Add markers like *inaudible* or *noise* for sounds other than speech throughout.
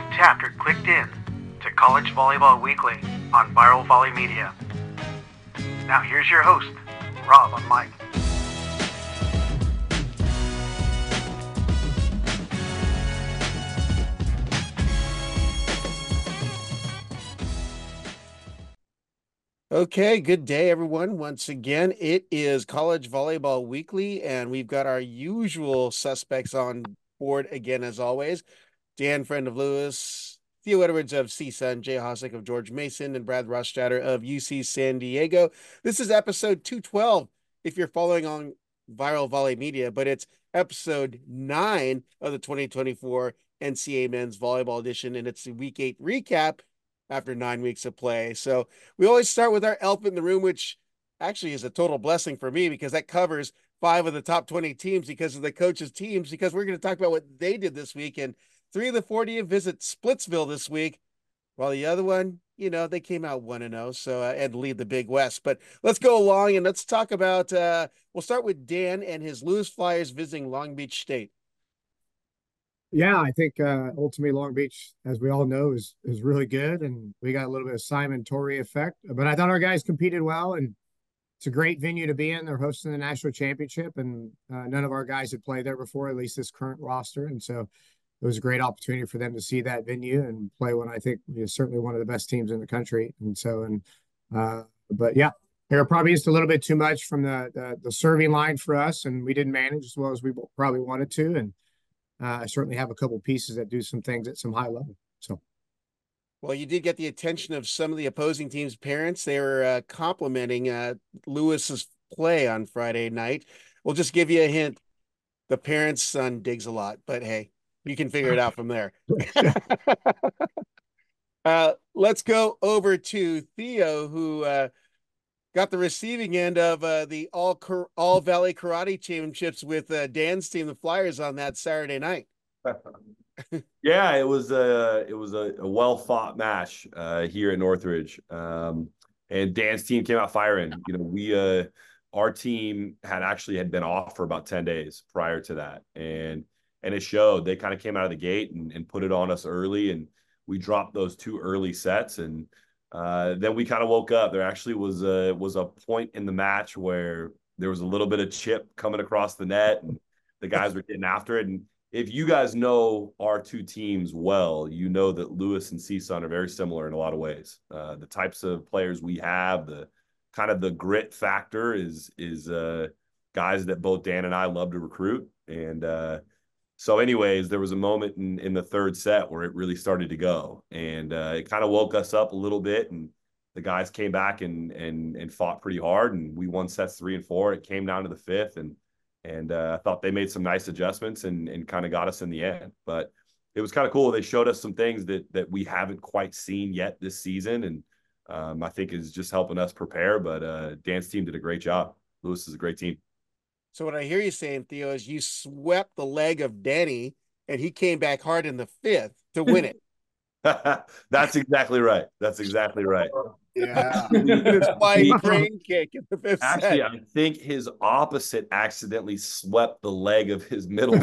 you've tapped or clicked in to College Volleyball Weekly on Viral Volley Media. Now here's your host, Rob on Mike. Okay, good day, everyone. Once again, it is College Volleyball Weekly, and we've got our usual suspects on board again, as always. Dan, friend of Lewis, Theo Edwards of CSUN, Jay Hosack of George Mason, and Brad Rostratter of UC San Diego. This is episode 212, if you're following on Viral Volley Media, but it's episode nine of the 2024 NCAA Men's Volleyball Edition, and it's the Week 8 recap after nine weeks of play. So we always start with our elephant in the room, which actually is a total blessing for me because that covers five of the top 20 teams because of the coaches' teams, because we're going to talk about what they did this week. And three of the 40 visit Splitsville this week, while the other one, you know, they came out 1 and 0, so uh, and lead the Big West. But let's go along and let's talk about uh we'll start with Dan and his Lewis Flyers visiting Long Beach State. Yeah, I think uh, ultimately Long Beach, as we all know, is is really good, and we got a little bit of Simon Torwie effect. But I thought our guys competed well, and it's a great venue to be in. They're hosting the national championship, and uh, none of our guys had played there before, at least this current roster, and so it was a great opportunity for them to see that venue and play one I think is certainly one of the best teams in the country. And so, and uh, but yeah, they were probably just a little bit too much from the, the the serving line for us, and we didn't manage as well as we probably wanted to, and uh, I certainly have a couple pieces that do some things at some high level. So, well, you did get the attention of some of the opposing team's parents. They were uh, complimenting uh, Lewis's play on Friday night. We'll just give you a hint: the parents' son digs a lot, but hey, you can figure it out from there. *laughs* *laughs* uh, let's go over to Theo, who uh, got the receiving end of uh, the all all Valley Karate Championships with uh, Dan's team, the Flyers, on that Saturday night. *laughs* yeah, it was a it was a, a well fought match uh, here at Northridge, um, and Dan's team came out firing. You know, we uh, our team had actually had been off for about ten days prior to that, and and it showed. They kind of came out of the gate and, and put it on us early, and we dropped those two early sets and uh, then we kind of woke up. There actually was a was a point in the match where there was a little bit of chip coming across the net, and the guys were getting after it. And if you guys know our two teams well, you know that Lewis and CSUN are very similar in a lot of ways. Uh, the types of players we have, the kind of the grit factor is is uh, guys that both Dan and I love to recruit, and uh, so, anyways, there was a moment in, in the third set where it really started to go, and uh, it kind of woke us up a little bit. And the guys came back and and and fought pretty hard, and we won sets three and four. It came down to the fifth, and and uh, I thought they made some nice adjustments and and kind of got us in the end. But it was kind of cool. They showed us some things that that we haven't quite seen yet this season, and um, I think is just helping us prepare. But uh, Dan's team did a great job. Lewis is a great team. So what I hear you saying, Theo, is you swept the leg of Denny, and he came back hard in the fifth to win it. *laughs* *laughs* That's exactly right. That's exactly right. Yeah, flying *laughs* crane kick in the fifth Actually, set. I think his opposite accidentally swept the leg of his middle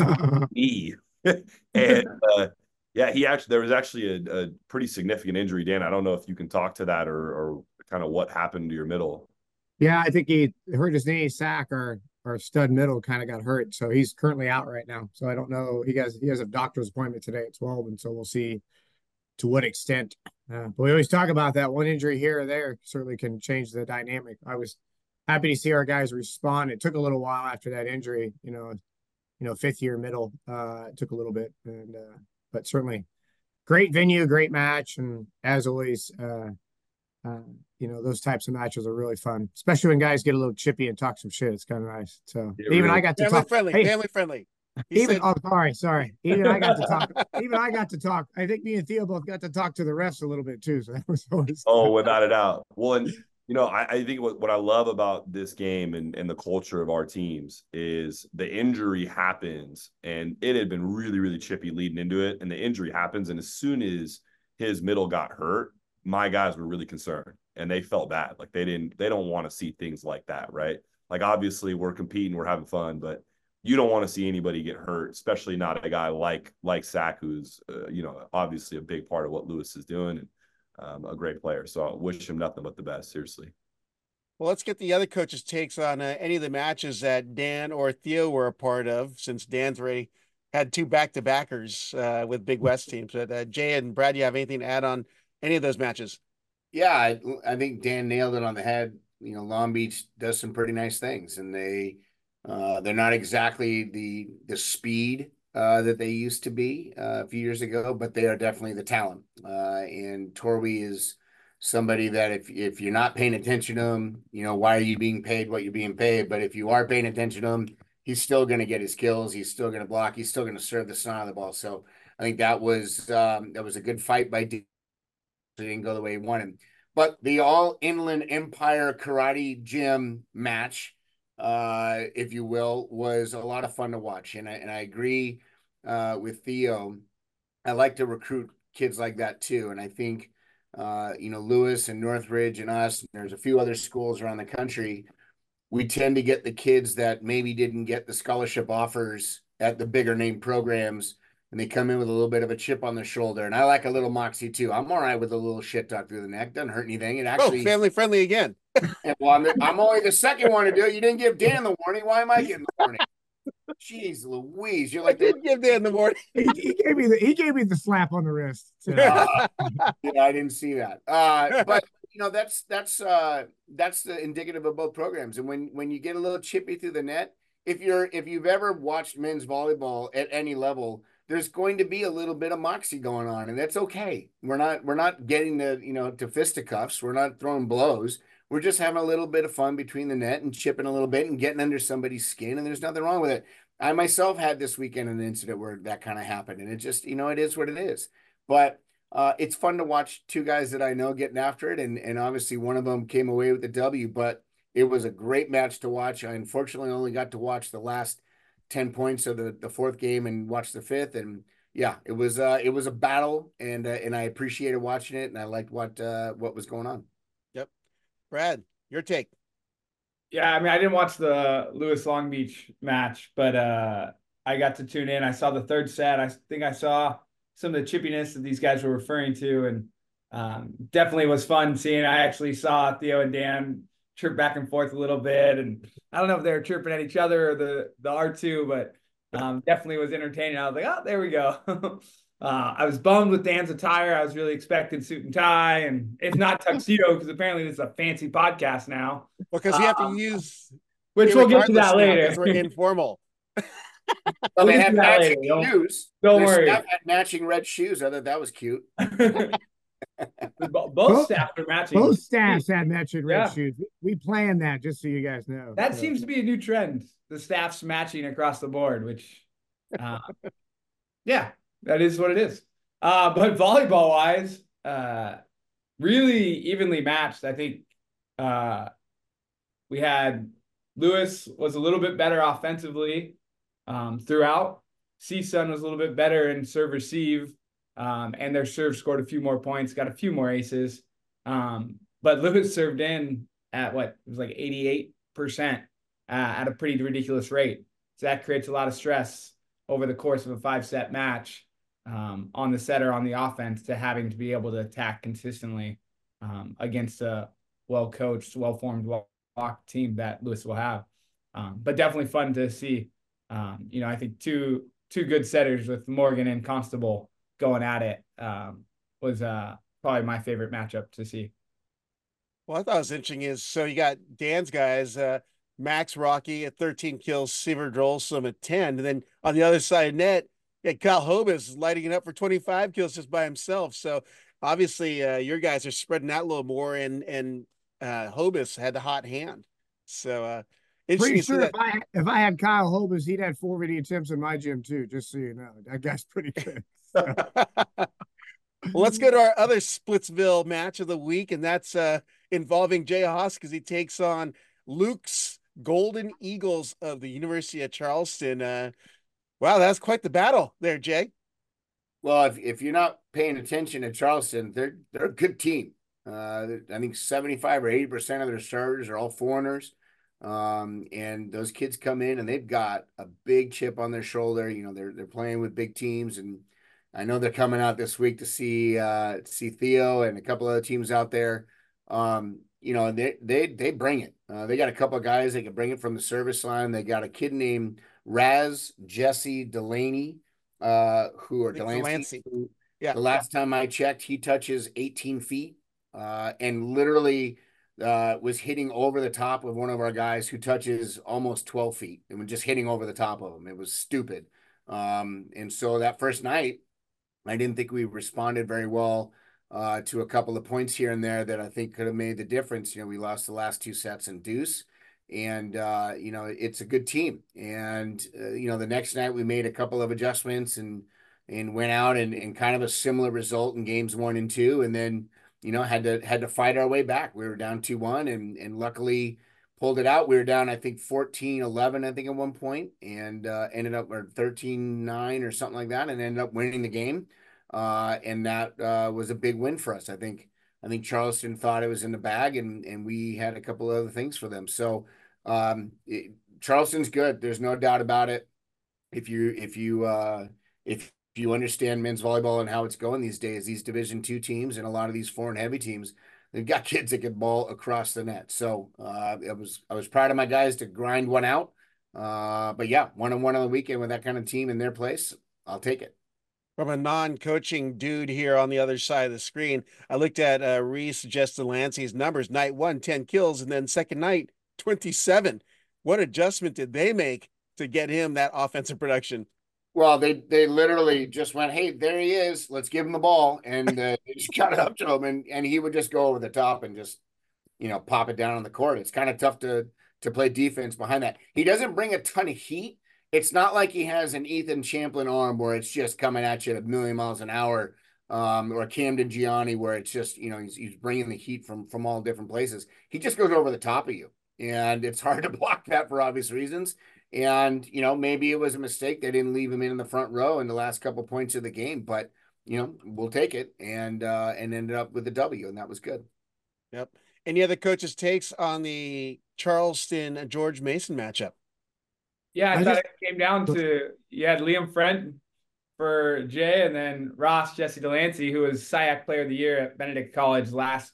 knee, and uh, yeah, he actually there was actually a, a, pretty significant injury. Dan, I don't know if you can talk to that or, or kind of what happened to your middle. Yeah, I think he hurt his knee sack or our stud middle kind of got hurt, so he's currently out right now. So I don't know. He has he has a doctor's appointment today at twelve, and so we'll see to what extent. Uh, but we always talk about that one injury here or there certainly can change the dynamic. I was happy to see our guys respond. It took a little while after that injury, you know, you know, fifth year middle. Uh, it took a little bit, and uh, but certainly great venue, great match, and as always, uh, uh, you know, those types of matches are really fun, especially when guys get a little chippy and talk some shit. It's kind of nice. So Yeah, even really. I got to family talk. friendly, Hey, family friendly. He even said, oh, sorry, sorry. Even I got to talk. *laughs* even I got to talk. I think me and Theo both got to talk to the refs a little bit too. So that was always. Oh, without a doubt. Well, and you know, I, I think what, what I love about this game and, and the culture of our teams is the injury happens, and it had been really, really chippy leading into it, and the injury happens, and as soon as his middle got hurt, my guys were really concerned, and they felt bad, like they didn't, they don't want to see things like that, right? Like obviously we're competing, we're having fun, but you don't want to see anybody get hurt, especially not a guy like like Sack, who's uh, you know obviously a big part of what Lewis is doing and um, a great player. So I wish him nothing but the best. Seriously. Well, let's get the other coaches' takes on uh, any of the matches that Dan or Theo were a part of, since Dan's already had two back to backers uh, with Big West teams. But uh, Jay and Brad, you have anything to add on any of those matches? Yeah, I, I think Dan nailed it on the head. You know, Long Beach does some pretty nice things, and they uh, they're not exactly the the speed uh, that they used to be uh, a few years ago, but they are definitely the talent. Uh, and Torwie is somebody that if if you're not paying attention to him, you know why are you being paid what you're being paid? But if you are paying attention to him, he's still going to get his kills. He's still going to block. He's still going to serve the sun of the ball. So I think that was um, that was a good fight by. D- didn't go the way he wanted. But the All Inland Empire Karate Gym match, uh, if you will, was a lot of fun to watch. And I, and I agree uh, with Theo. I like to recruit kids like that too. And I think, uh, you know, Lewis and Northridge and us, and there's a few other schools around the country. We tend to get the kids that maybe didn't get the scholarship offers at the bigger name programs and they come in with a little bit of a chip on their shoulder. And I like a little moxie too. I'm all right with a little shit talk through the neck. Doesn't hurt anything. It oh, actually oh, family friendly again. *laughs* well, I'm, I'm, only the second one to do it. You didn't give Dan the warning. Why am I getting the warning? Jeez, Louise, you're like I didn't give Dan the warning. he, he, gave me the he gave me the slap on the wrist. So. Uh, *laughs* yeah, I didn't see that. Uh, but you know that's that's uh, that's the indicative of both programs. And when when you get a little chippy through the net, if you're if you've ever watched men's volleyball at any level there's going to be a little bit of moxie going on, and that's okay. We're not we're not getting the you know to fisticuffs. We're not throwing blows. We're just having a little bit of fun between the net and chipping a little bit and getting under somebody's skin, and there's nothing wrong with it. I myself had this weekend an incident where that kind of happened, and it just you know it is what it is. But uh, it's fun to watch two guys that I know getting after it, and and obviously one of them came away with the W, but it was a great match to watch. I unfortunately only got to watch the last 10 points of the, the fourth game and watched the fifth. And yeah, it was, uh, it was a battle and, uh, and I appreciated watching it and I liked what, uh, what was going on. Yep. Brad, your take. Yeah. I mean, I didn't watch the Lewis Long Beach match, but, uh, I got to tune in. I saw the third set. I think I saw some of the chippiness that these guys were referring to and, um, definitely was fun seeing. I actually saw Theo and Dan chirp back and forth a little bit. And I don't know if they were chirping at each other or the the R two, but um, definitely was entertaining. I was like, oh, there we go. *laughs* uh, I was bummed with Dan's attire. I was really expecting suit and tie, and if not *laughs* tuxedo, because apparently this is a fancy podcast now. Because well, you have to um, use, which we'll get to that later. We're informal. *laughs* well, they had matching shoes. Don't, don't worry. Had matching red shoes. I thought that was cute. Both, both staffs are matching. Both staffs had matching red yeah. shoes. We planned that just so you guys know. That so. seems to be a new trend. The staffs matching across the board, which, *laughs* uh, yeah, that is what it is. Uh, but volleyball wise, uh, really evenly matched. I think uh, we had Lewis was a little bit better offensively um, throughout. CSUN was a little bit better in serve receive um, and their serve scored a few more points, got a few more aces. Um, but Lewis served in at what it was like 88% uh, at a pretty ridiculous rate. So that creates a lot of stress over the course of a five set match um, on the setter on the offense to having to be able to attack consistently um, against a well coached, well formed, well team that Lewis will have. Um, but definitely fun to see. Um, you know, I think two two good setters with Morgan and Constable going at it um, was uh, probably my favorite matchup to see. Well, I thought was interesting is so you got Dan's guys, uh, Max Rocky at 13 kills, Seaver Drolsom at 10. And then on the other side of net, yeah, Kyle Hobus lighting it up for 25 kills just by himself. So obviously uh, your guys are spreading out a little more and and uh Hobus had the hot hand. So uh pretty sure if I if I had Kyle Hobus, he'd had four video attempts in my gym too, just so you know. That guy's pretty *laughs* good. Well, let's go to our other Splitsville match of the week, and that's uh, involving Jay Haas because he takes on Luke's Golden Eagles of the University of Charleston. Uh, wow, that's quite the battle there, Jay. Well, if, if you're not paying attention to Charleston, they're they're a good team. Uh, I think 75 or 80 percent of their starters are all foreigners. Um, and those kids come in and they've got a big chip on their shoulder. You know, they're they're playing with big teams, and I know they're coming out this week to see uh, see Theo and a couple other teams out there. Um, you know, they they they bring it. Uh, they got a couple of guys they can bring it from the service line. They got a kid named Raz Jesse Delaney, uh, who are Delancey. Delancey. Yeah. The last time I checked, he touches 18 feet, uh, and literally uh, was hitting over the top of one of our guys who touches almost 12 feet and was just hitting over the top of him. It was stupid. Um, and so that first night, I didn't think we responded very well uh, to a couple of points here and there that I think could have made the difference. You know, we lost the last two sets in deuce, and uh, you know it's a good team. And uh, you know, the next night we made a couple of adjustments and and went out and, and kind of a similar result in games one and two, and then you know, had to had to fight our way back. We were down 2-1 and and luckily pulled it out. We were down, I think 14-11, I think at one point, and uh, ended up or 13-9 or something like that, and ended up winning the game. Uh, and that uh, was a big win for us. I think I think Charleston thought it was in the bag, and and we had a couple other things for them. So um, it, Charleston's good. There's no doubt about it. If you if you uh, if you understand men's volleyball and how it's going these days, these Division two teams and a lot of these foreign heavy teams, they've got *laughs* kids that can ball across the net. So uh, I was I was proud of my guys to grind one out. Uh, but yeah, one on one on the weekend with that kind of team in their place, I'll take it. From a non-coaching dude here on the other side of the screen, I looked at uh, Reese Justin Lancey's numbers. Night one, 10 kills, and then second night, 27. What adjustment did they make to get him that offensive production? Well, they they literally just went, "Hey, there he is. Let's give him the ball," and uh, they just got it up to him, and and he would just go over the top and just, you know, pop it down on the court. It's kind of tough to to play defense behind that. He doesn't bring a ton of heat. It's not like he has an Ethan Champlin arm where it's just coming at you at a million miles an hour, um, or Camden Gianni where it's just you know he's he's bringing the heat from from all different places. He just goes over the top of you, and it's *laughs* hard to block that for obvious reasons. And, you know, maybe it was a mistake. They didn't leave him in, in the front row in the last couple points of the game, but, you know, we'll take it and, uh, and ended up with a W, and that was good. Yep. Any other coaches' takes on the Charleston George Mason matchup? Yeah, I, I thought just... it came down to you had Liam Friend for Jay and then Ross Jesse Delancey, who was SIAC Player of the Year at Benedict College last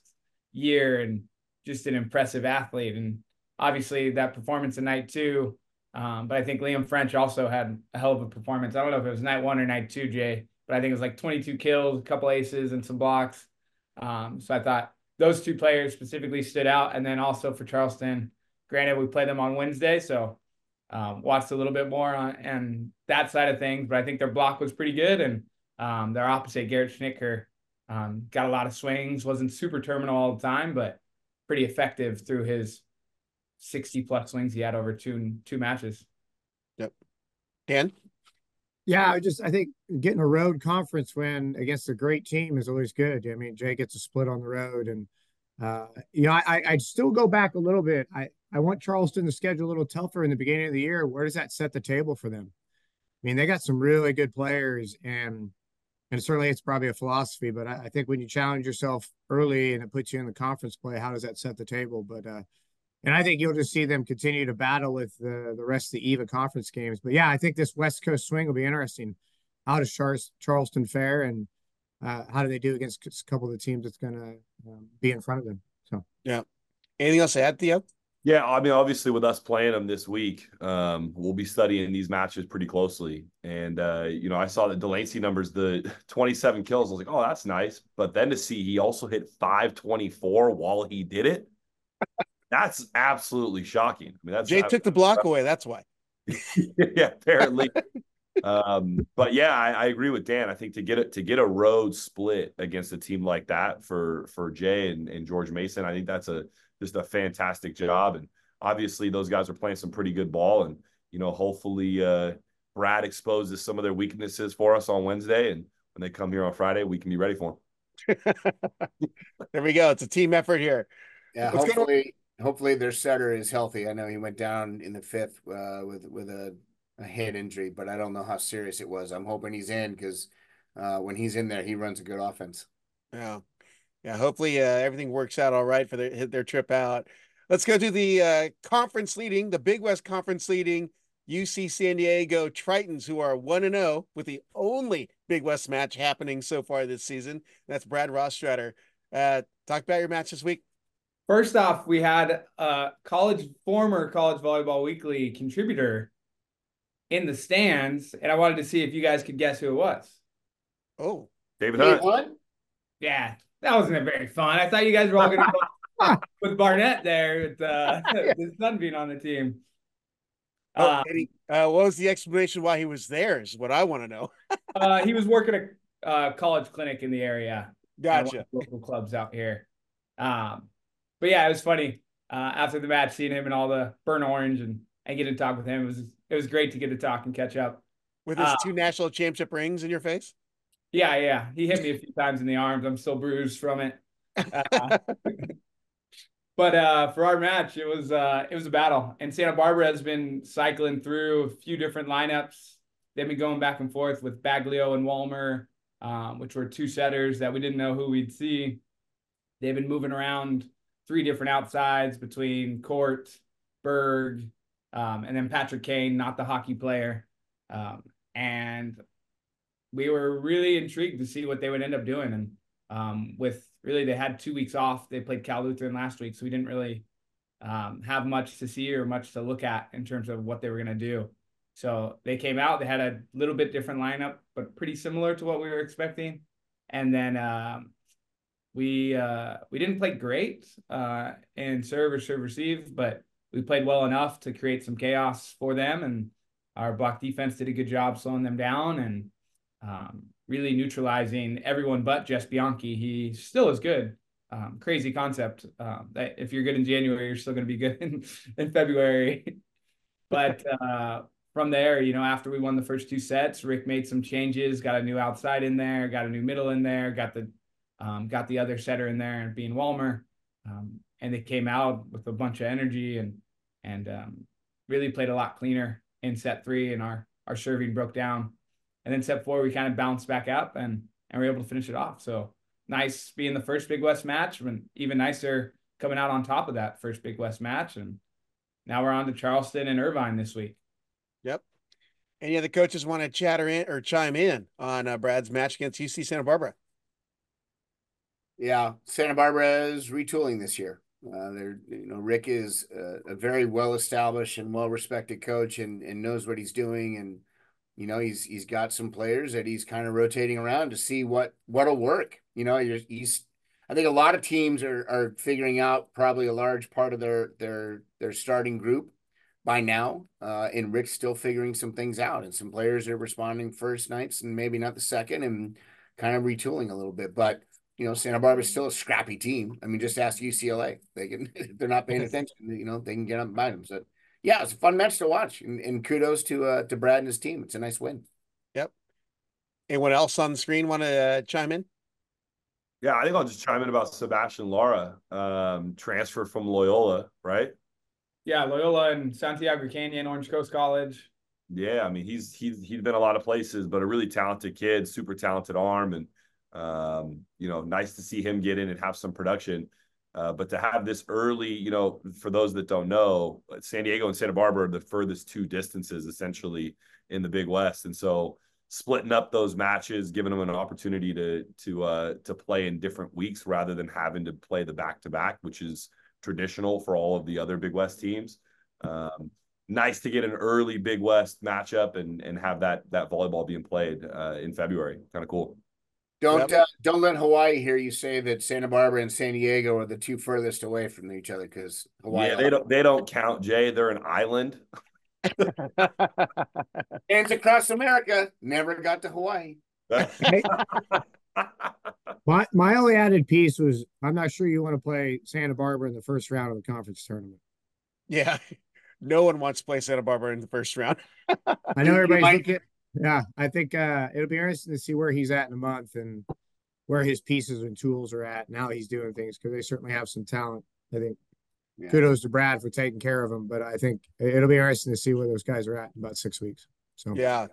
year and just an impressive athlete. And obviously that performance in night two um, but I think Liam French also had a hell of a performance. I don't know if it was night one or night two, Jay, but I think it was like 22 kills, a couple aces, and some blocks. Um, so I thought those two players specifically stood out. And then also for Charleston, granted, we play them on Wednesday, so um, watched a little bit more on and that side of things. But I think their block was pretty good, and um, their opposite, Garrett Schnicker, um, got a lot of swings. wasn't super terminal all the time, but pretty effective through his 60 plus swings he had over two two matches. Yep. Dan? Yeah, I just I think getting a road conference win against a great team is always good. I mean, Jay gets a split on the road, and uh, you know, I I'd still go back a little bit. I I want Charleston to schedule a little tougher in the beginning of the year. Where does that set the table for them? I mean, they got some really good players, and and certainly it's probably a philosophy. But I, I think when you challenge yourself early and it puts you in the conference play, how does that set the table? But uh, and I think you'll just see them continue to battle with the, the rest of the EIVA conference games. But yeah, I think this West Coast swing will be interesting. How does Char- Charleston fare and uh, how do they do against a couple of the teams that's going to um, be in front of them? So, yeah. Anything else to add, Theo? Yeah, I mean, obviously, with us playing them this week, um, we'll be studying these matches pretty closely. And uh, you know, I saw the Delancey numbers, the *laughs* 27 kills. I was like, oh, that's nice. But then to see he also hit 524 while he did it, that's absolutely shocking. I mean, that's Jay took the block away. That's why. *laughs* yeah, apparently. um, but yeah, I, I, agree with Dan. I think to get it to get a road split against a team like that for for Jay and, and George Mason, I think that's a just a fantastic job. And obviously, those guys are playing some pretty good ball. And you know, hopefully, uh, Brad exposes some of their weaknesses for us on Wednesday, and when they come here on Friday, we can be ready for them. *laughs* there we go. It's a team effort here. Yeah, Let's hopefully hopefully their setter is healthy. I know he went down in the fifth uh, with with a, a head injury, but I don't know how serious it was. I'm hoping he's in because uh, when he's in there, he runs a good offense. Yeah, yeah. Hopefully uh, everything works out all right for their their trip out. Let's go to the uh, conference leading, the Big West Conference leading UC San Diego Tritons, who are 1 and 0 with the only Big West match happening so far this season. That's Brad Rostratter. Uh, talk about your match this week. First off, we had a college former college volleyball weekly contributor in the stands, and I wanted to see if you guys could guess who it was. Oh, David Hunt. Yeah, that wasn't very fun. I thought you guys were all going to go *laughs* with Barnett there, with uh, *laughs* *laughs* his son being on the team. oh Uh, and he- uh, what was the explanation why he was there? Is what I want to know. uh, he was working a uh, college clinic in the area. Gotcha. Local clubs out here. Um, but yeah, it was funny. Uh, after the match, seeing him in all the burn orange and and get to talk with him it was it was great to get to talk and catch up. With his Uh, two national championship rings in your face. Yeah, yeah, he hit me a few times in the arms. I'm still bruised from it. Uh, *laughs* but uh, for our match, it was uh, it was a battle, and Santa Barbara has been cycling through a few different lineups. They've been going back and forth with Baglio and Walmer, um, which were two setters that we didn't know who we'd see. They've been moving around three different outsides between Court, Berg, um, and then Patrick Kane, not the hockey player. Um, and we were really intrigued to see what they would end up doing. And um, with really, they had two weeks off. They played Cal Lutheran last week, so we didn't really um, have much to see or much to look at in terms of what they were going to do. So they came out. They had a little bit different lineup, but pretty similar to what we were expecting. And then um, we uh, we didn't play great uh, in serve or serve receive, but we played well enough to create some chaos for them. And our block defense did a good job slowing them down and um, really neutralizing everyone but Jess Bianchi. He still is good. Um, crazy concept um, that if you're good in January, you're still going to be *laughs* good in, in February. *laughs* but uh, from there, you know, after we won the first two sets, Rick made some changes, got a new outside in there, got a new middle in there, got the um, got the other setter in there and being Walmer. Um, and they came out with a bunch of energy and and um, really played a lot cleaner in set three and our our serving broke down. And then step four, we kind of bounced back up and and we're able to finish it off. So nice being the first Big West match, and even nicer coming out on top of that first Big West match. And now we're on to Charleston and Irvine this week. Yep. Any other coaches want to chatter in or chime in on uh, Brad's match against UC Santa Barbara? Yeah, Santa Barbara is retooling this year. Uh, they're, you know, Rick is a, a very well established and well respected coach and, and knows what he's doing. And, you know, he's, he's got some players that he's kind of rotating around to see what, what'll work. You know, he's, I think a lot of teams are, are figuring out probably a large part of their, their, their starting group by now. Uh, and Rick's still figuring some things out and some players are responding first nights and maybe not the second and kind of retooling a little bit, but you know, Santa Barbara's still a scrappy team. I mean, just ask UCLA. They can, if *laughs* they're not paying *laughs* attention, you know, they can get up and behind them. So, yeah, it's a fun match to watch, and, and kudos to uh to Brad and his team. It's a nice win. Yep. Anyone else on the screen want to uh, chime in? Yeah, I think I'll just chime in about Sebastian Lara, um, transfer from Loyola, right? Yeah, Loyola and Santiago Canyon, Orange Coast College. Yeah, I mean he's he's he's been a lot of places, but a really talented kid, super talented arm, and um, you know, nice to see him get in and have some production. Uh, but to have this early, you know, for those that don't know, San Diego and Santa Barbara are the furthest two distances essentially in the Big West, and so splitting up those matches, giving them an opportunity to to uh, to play in different weeks rather than having to play the back to back, which is traditional for all of the other Big West teams. Um, nice to get an early Big West matchup and and have that that volleyball being played uh, in February. Kind of cool. Don't Yep. uh, don't let Hawaii hear you say that Santa Barbara and San Diego are the two furthest away from each other because Hawaii. Yeah, they don't they don't count, Jay. They're an island. *laughs* Hands across America never got to Hawaii. *laughs* My my only added piece was I'm not sure you want to play Santa Barbara in the first round of the conference tournament. yeah. *laughs* No one wants to play Santa Barbara in the first round. I know You everybody's might- looking. Yeah, I think uh, it'll be interesting to see where he's at in a month and where his pieces and tools are at. Now he's doing things because they certainly have some talent. I think Yeah. kudos to Brad for taking care of him, but I think it'll be interesting to see where those guys are at in about six weeks. So Yeah.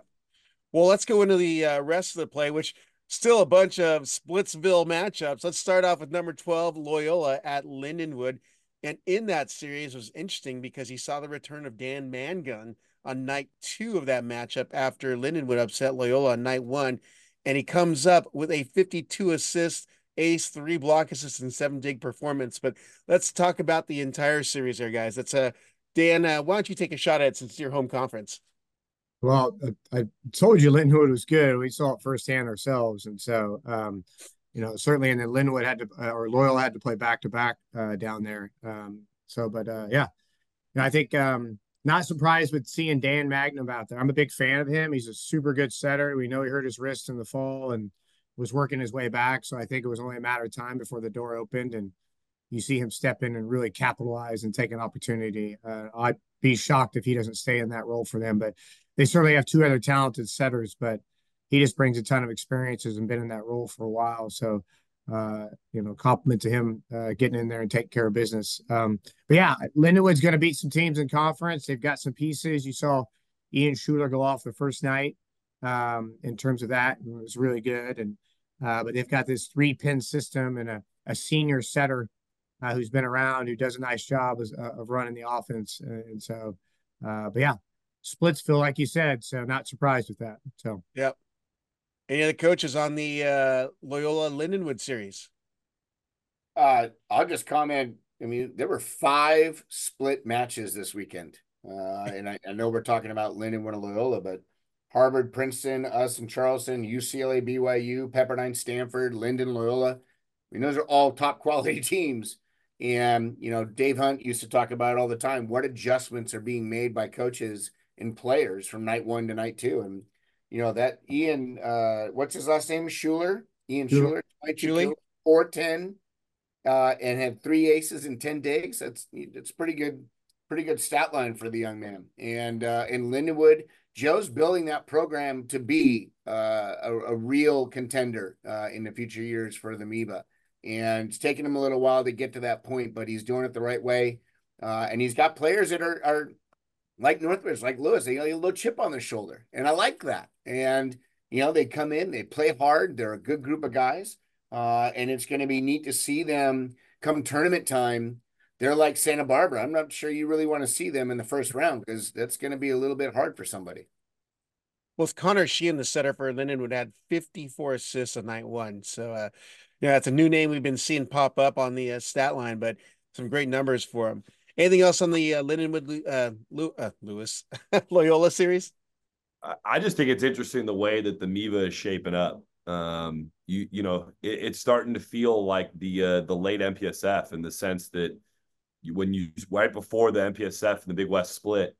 Well, let's go into the uh, rest of the play, which still a bunch of Splitsville matchups. Let's start off with number 12, Loyola at Lindenwood. And in that series was interesting because he saw the return of Dan Mangun on night two of that matchup after Lindenwood upset Loyola on night one. And he comes up with a 52 assist, ace, three block assists, and seven dig performance. But let's talk about the entire series there, guys. That's a uh, Dan, uh, why don't you take a shot at it since it's your home conference? Well, I told you Lindenwood was good. We saw it firsthand ourselves. And so, um, you know, certainly, and then Lindenwood had to, uh, or Loyal had to play back to back down there. Um, so, but uh, yeah, you know, I think um, not surprised with seeing Dan Magnum out there. I'm a big fan of him. He's a super good setter. We know he hurt his wrist in the fall and was working his way back. So I think it was only a matter of time before the door opened and you see him step in and really capitalize and take an opportunity. Uh, I'd be shocked if he doesn't stay in that role for them. But they certainly have two other talented setters, but he just brings a ton of experiences and been in that role for a while. So, uh, you know, compliment to him uh, getting in there and taking care of business. Um, but yeah, Lindenwood's going to beat some teams in conference. They've got some pieces. You saw Ian Schuler go off the first night um, in terms of that. It was really good. And, uh, but they've got this three pin system and a, a senior setter uh, who's been around, who does a nice job of, uh, of running the offense. And so, uh, but yeah, Splitsville, like you said, so not surprised with that. So, yep. Any other coaches on the uh, Loyola Lindenwood series? Uh, I'll just comment. I mean, there were five split matches this weekend. Uh, and I, I know we're talking about Lindenwood and Loyola, but Harvard, Princeton, us and Charleston, UCLA, BYU, Pepperdine, Stanford, Linden, Loyola. I mean, those are all top quality *laughs* teams. And, you know, Dave Hunt used to talk about all the time. What adjustments are being made by coaches and players from night one to night two? And, you know, that Ian, uh, what's his last name? Schuler? Ian Schuler, Schuler 410, uh, and had three aces and 10 digs. That's, that's pretty good, pretty good stat line for the young man. And, uh, in Lindenwood, Joe's building that program to be, uh, a, a real contender, uh, in the future years for the MIVA and it's taken him a little while to get to that point, but he's doing it the right way. Uh, and he's got players that are are like Northridge, like Lewis, they got a little chip on their shoulder, and I like that. And you know, they come in, they play hard, they're a good group of guys, uh, and it's going to be neat to see them come tournament time. They're like Santa Barbara. I'm not sure you really want to see them in the first round because that's going to be a little bit hard for somebody. Well, Connor Sheehan, the setter for Lindenwood, had 54 assists on night one. So, uh, yeah, it's a new name we've been seeing pop up on the uh, stat line, but some great numbers for him. Anything else on the uh, Lindenwood uh, uh, Lewis *laughs* Loyola series? I just think it's interesting the way that the Miva is shaping up. Um, you you know, it, it's starting to feel like the uh, the late MPSF in the sense that when you right before the MPSF and the Big West split,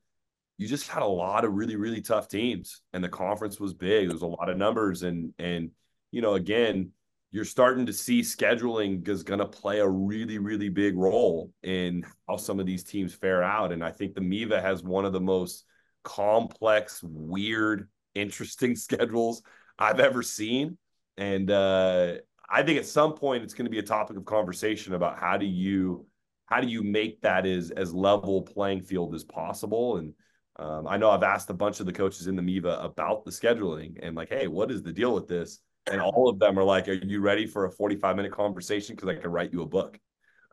you just had a lot of really really tough teams, and the conference was big. There was a lot of numbers, and and you know, again, you're starting to see scheduling is going to play a really, really big role in how some of these teams fare out. And I think the Miva has one of the most complex, weird, interesting *laughs* schedules I've ever seen. And uh, I think at some point it's going to be a topic of conversation about how do you how do you make that as as level playing field as possible. And um, I know I've asked a bunch of the coaches in the MIVA about the scheduling and like, hey, what is the deal with this? and all of them are like, "Are you ready for a 45 minute conversation? Because I can write you a book."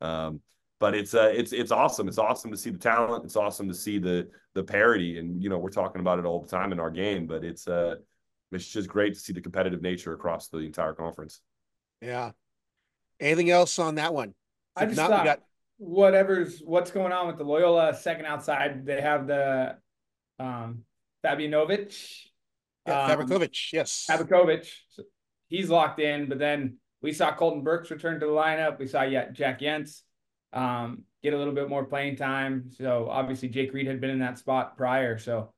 Um, but it's uh, it's it's awesome. It's awesome to see the talent. It's awesome to see the the parity, and you know we're talking about it all the time in our game. But it's uh, it's just great to see the competitive nature across the entire conference. Yeah. Anything else on that one? I just not, thought got... whatever's what's going on with the Loyola second outside. They have the um Fabianovic. Yeah, um, Fabrakovic, yes. Fabrakovic he's locked in. But then we saw Colton Burks return to the lineup. We saw yet Jack Yentz um, get a little bit more playing time. So obviously Jake Reed had been in that spot prior. So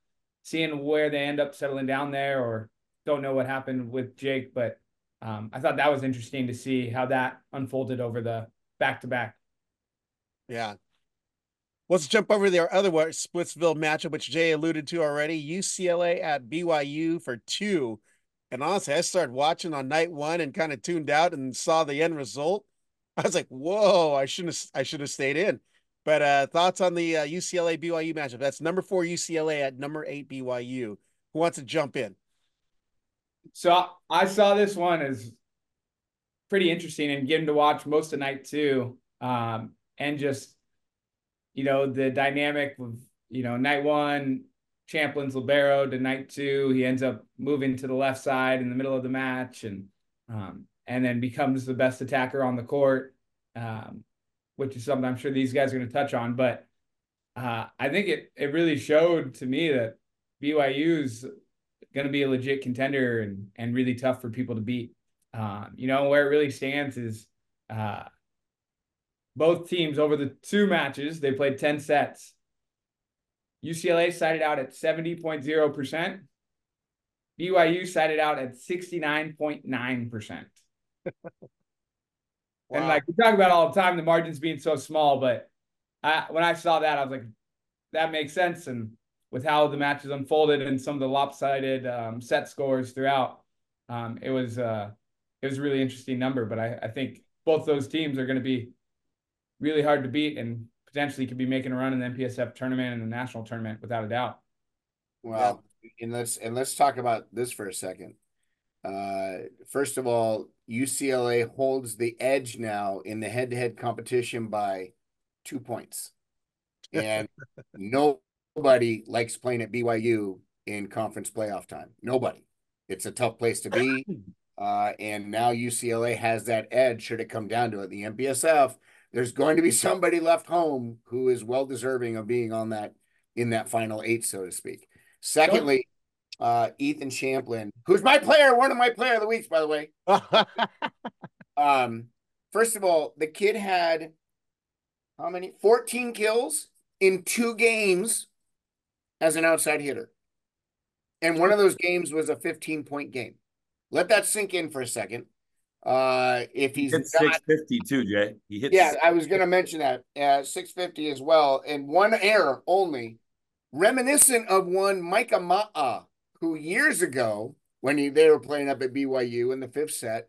seeing where they end up settling down there, or don't know what happened with Jake, but um, I thought that was interesting to see how that unfolded over the back to back. Yeah. Let's jump over their other Splitsville matchup, which Jay alluded to already. UCLA at BYU for two. And honestly, I started watching on night one and kind of tuned out and saw the end result. I was like, "Whoa! I shouldn't. Have, I should have stayed in." But uh, thoughts on the uh, UCLA BYU matchup? That's number four UCLA at number eight BYU. Who wants to jump in? So I saw this one as pretty interesting and getting to watch most of night too, um, and just you know, the dynamic of, you know, night one, Champlin's libero to night two. He ends up moving to the left side in the middle of the match and um, and then becomes the best attacker on the court, um, which is something I'm sure these guys are going to touch on. But uh, I think it it really showed to me that BYU's going to be a legit contender and and really tough for people to beat. Um, you know where it really stands is uh, both teams over the two matches they played ten sets. UCLA sided out at seventy point zero percent. BYU sided out at sixty nine point nine percent. *laughs* And like we talk about all the time, the margins being so small, but I, when I saw that, I was like, that makes sense. And with how the matches unfolded and some of the lopsided um, set scores throughout, um, it was uh, it was a really interesting number. But I, I think both those teams are going to be really hard to beat and potentially could be making a run in the MPSF tournament and the national tournament without a doubt. Well, and let's and let's talk about this for a second. Uh, first of all, UCLA holds the edge now in the head-to-head competition by two points, *laughs* and nobody likes playing at BYU in conference playoff time. Nobody. It's a tough place to be. *clears throat* Uh, and now UCLA has that edge should it come down to it. The MPSF, there's going to be somebody left home who is well deserving of being on that in that final eight, so to speak. Secondly, uh, Ethan Champlin, who's my player, one of my player of the weeks, by the way. *laughs* um, first of all, the kid had how many? 14 kills in two games as an outside hitter. And one of those games was a 15 point game. Let that sink in for a second. Uh, if he's He hit not, 650 too, Jay. He hit yeah, I was going to mention that uh, 650 as well, and one error only, reminiscent of one Micah Ma'a, who years ago when he, they were playing up at BYU in the fifth set.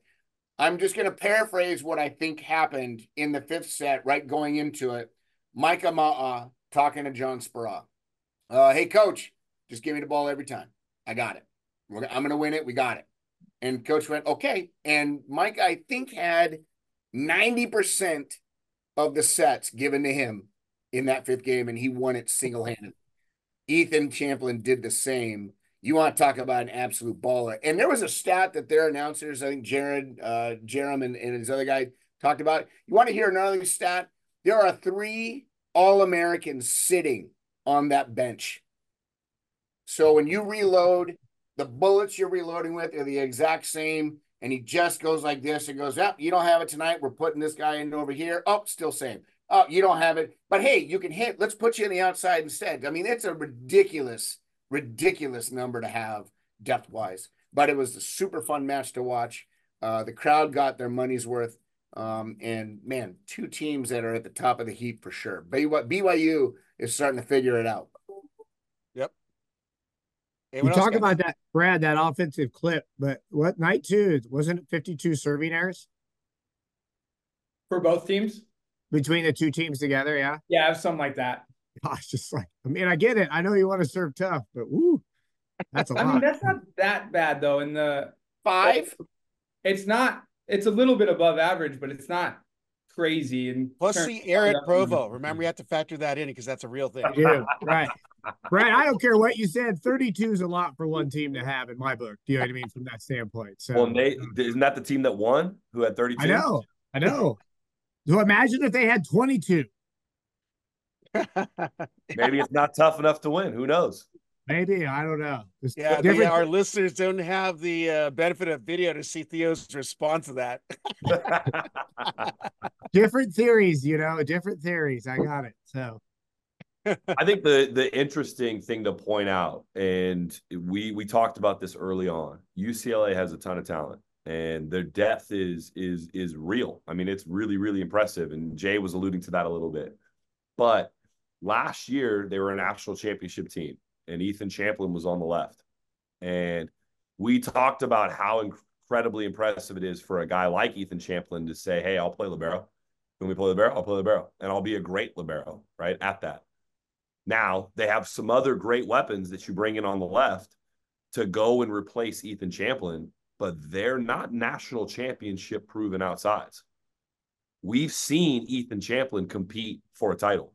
I'm just going to paraphrase what I think happened in the fifth set, right going into it. Micah Ma'a talking to John Speraw. Uh, hey, coach, just give me the ball every time. I got it. We're, I'm going to win it. We got it. And coach went, okay. And Mike, I think, had 90% of the sets given to him in that fifth game, and he won it single handed. Ethan Champlin did the same. You want to talk about an absolute baller. And there was a stat that their announcers, I think Jared, uh, Jerem, and, and his other guy talked about. You want to hear another stat? There are three All Americans sitting on that bench. So when you reload, the bullets you're reloading with are the exact same. And he just goes like this and goes, Up, oh, you don't have it tonight. We're putting this guy in over here. Oh, still same. Oh, you don't have it. But hey, you can hit. Let's put you in the outside instead. I mean, it's a ridiculous, ridiculous number to have depth wise. But it was a super fun match to watch. Uh, the crowd got their money's worth. Um, and man, two teams that are at the top of the heap for sure. BYU is starting to figure it out. Yep. Anyone you talk about that, Brad, that offensive clip, but what night two wasn't it 52 serving errors for both teams? Between the two teams together, yeah. Yeah, something like that. *laughs* I was just like, I mean, I get it. I know you want to serve tough, but woo, that's a I *laughs* lot. I mean, that's not that bad though. In the five, it's not. It's a little bit above average, but it's not crazy. And plus the air at Provo. Remember, you have to factor that in because that's a real thing. Yeah, right. Brad, I don't care what you said. 32 is a lot for one team to have in my book. Do you know what I mean? From that standpoint. So, well, Nate, isn't that the team that won who had 32? I know. I know. So imagine if they had 22. *laughs* Maybe it's not tough enough to win. Who knows? Maybe I don't know. It's yeah, the, our listeners don't have the uh, benefit of video to see Theo's response to that. *laughs* different theories, you know, different theories. I got it. So I think the the interesting thing to point out, and we we talked about this early on. UCLA has a ton of talent, and their depth is is is real. I mean, it's really really impressive. And Jay was alluding to that a little bit, but last year they were a national championship team and Ethan Champlin was on the left. And we talked about how incredibly impressive it is for a guy like Ethan Champlin to say, Hey, I'll play Libero. When we play Libero, I'll play Libero. And I'll be a great Libero, right? At that. Now they have some other great weapons that you bring in on the left to go and replace Ethan Champlin, but they're not national championship proven outsides. We've seen Ethan Champlin compete for a title.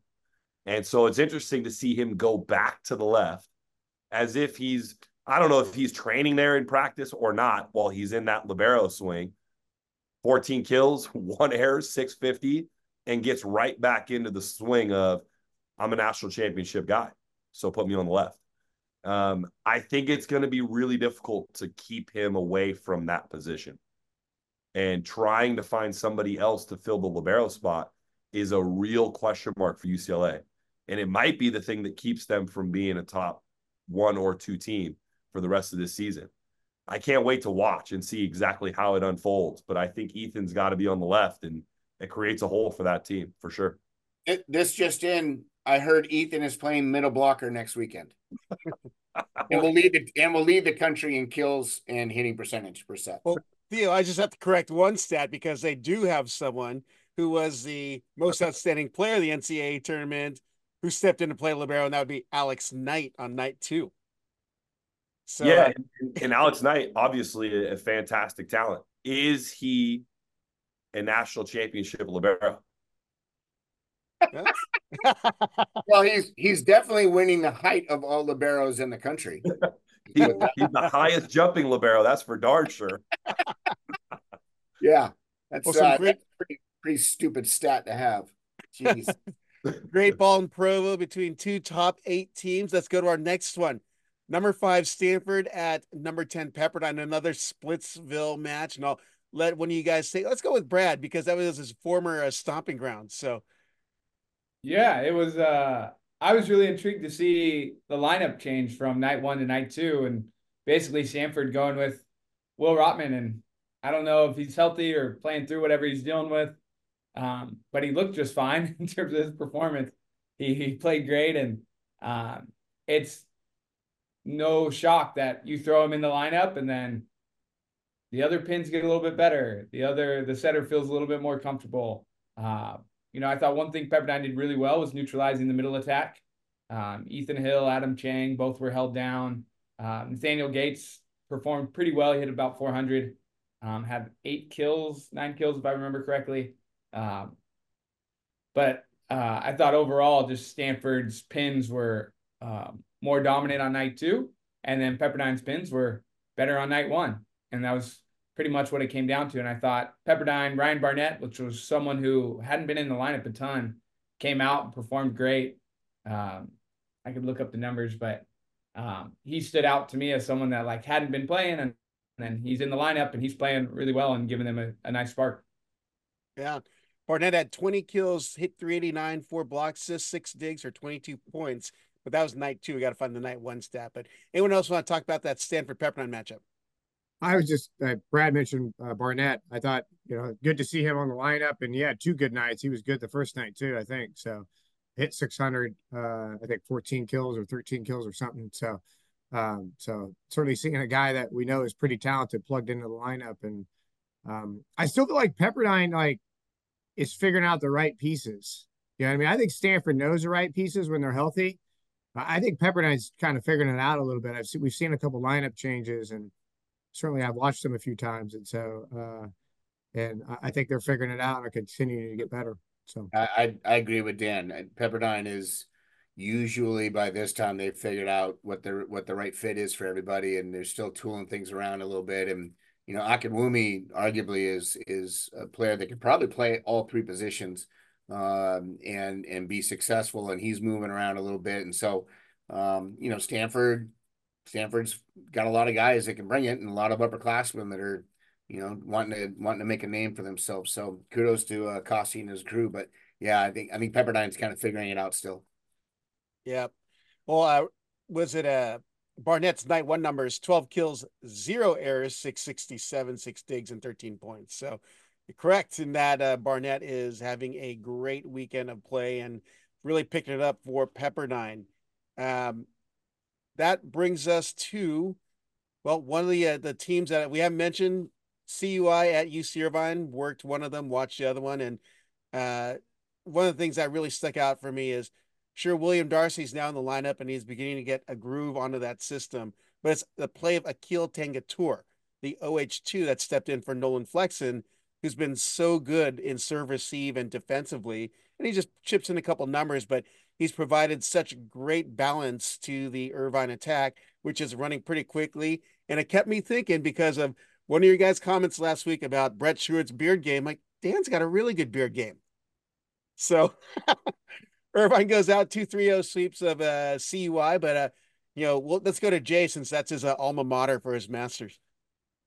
And so it's interesting to see him go back to the left as if he's, I don't know if he's training there in practice or not while he's in that Libero swing. 14 kills, *laughs* one error, 650, and gets right back into the swing of, I'm a national championship guy. So put me on the left. Um, I think it's going to be really difficult to keep him away from that position. And trying to find somebody else to fill the Libero spot is a real question mark for UCLA. And it might be the thing that keeps them from being a top one or two team for the rest of this season. I can't wait to watch and see exactly how it unfolds. But I think Ethan's got to be on the left, and it creates a hole for that team for sure. It, this just in, I heard Ethan is playing middle blocker next weekend. *laughs* and we'll lead the and we'll lead the country in kills and hitting percentage per set. Well, Theo, I just have to correct one stat because they do have someone who was the most outstanding player of the NCAA tournament who stepped in to play libero, and that would be Alex Knight on night two. So, yeah, and, and Alex Knight, obviously a, a fantastic talent. Is he a national championship libero? *laughs* well, he's he's definitely winning the height of all liberos in the country. *laughs* he, he's the highest jumping libero. That's for darn sure. *laughs* yeah, that's, well, uh, great... that's pretty pretty stupid stat to have. Jeez. Great ball in Provo between two top eight teams. Let's go to our next one. Number five, Stanford at number 10, Pepperdine, another Splitsville match. And I'll let one of you guys say, let's go with Brad because that was his former uh, stomping ground. So yeah, it was. Uh, I was really intrigued to see the lineup change from night one to night two, and basically Stanford going with Will Rotman. And I don't know if he's healthy or playing through whatever he's dealing with, um, but he looked just fine *laughs* in terms of his performance. He he played great, and um, it's no shock that you throw him in the lineup, and then the other pins get a little bit better. The other the setter feels a little bit more comfortable. Uh, you know, I thought one thing Pepperdine did really well was neutralizing the middle attack. Um, Ethan Hill, Adam Chang, both were held down. Uh, Nathaniel Gates performed pretty well. He hit about 400, um, had eight kills, nine kills, if I remember correctly. Um, but uh, I thought overall, just Stanford's pins were um, more dominant on night two, and then Pepperdine's pins were better on night one. And that was pretty much what it came down to. And I thought Pepperdine, Ryan Barnett, which was someone who hadn't been in the lineup a ton, came out and performed great. Um, I could look up the numbers, but um, he stood out to me as someone that like hadn't been playing, and then he's in the lineup and he's playing really well and giving them a, a nice spark. Yeah. Barnett had 20 kills, hit 389, four blocks, six digs, or 22 points. But that was night two. We got to find the night one stat. But anyone else want to talk about that Stanford Pepperdine matchup? I was just uh, Brad mentioned uh, Barnett. I thought you know good to see him on the lineup, and yeah, two good nights. He was good the first night too, I think. So hit 600, uh, I think 14 kills or 13 kills or something. So um, so certainly seeing a guy that we know is pretty talented plugged into the lineup, and um, I still feel like Pepperdine like is figuring out the right pieces. You know what I mean? I think Stanford knows the right pieces when they're healthy. I think Pepperdine's kind of figuring it out a little bit. I've seen, we've seen a couple lineup changes and certainly I've watched them a few times, and so uh, and I think they're figuring it out and continuing to get better. So I, I, I agree with Dan. Pepperdine is usually by this time they've figured out what the what the right fit is for everybody, and they're still tooling things around a little bit. And you know, Akinwumi arguably is is a player that could probably play all three positions um, and and be successful. And he's moving around a little bit, and so um, you know, Stanford Stanford's got a lot of guys that can bring it and a lot of upperclassmen that are, you know, wanting to wanting to make a name for themselves. So kudos to uh, Kosty and his crew. But yeah, I think I think Pepperdine's kind of figuring it out still. Yeah. Well, uh, was it uh Barnett's night one numbers 12 kills, zero errors, 667, six digs, and 13 points. So correct in that uh, Barnett is having a great weekend of play and really picking it up for Pepperdine. Um, that brings us to well, one of the uh, the teams that we haven't mentioned, CUI at UC Irvine worked one of them, watched the other one, and uh, one of the things that really stuck out for me is sure William Darcy's now in the lineup and he's beginning to get a groove onto that system, but it's the play of Akil Tangatur, the OH2 that stepped in for Nolan Flexen, who's been so good in serve receive and defensively, and he just chips in a couple numbers, but he's provided such great balance to the Irvine attack, which is running pretty quickly. And it kept me thinking because of one of your guys' comments last week about Brett Sherwood's beard game. Like, Dan's got a really good beard game. So *laughs* Irvine goes out 2 3 0 sweeps of uh, CUI, but, uh, you know, well, let's go to Jay since that's his uh, alma mater for his master's.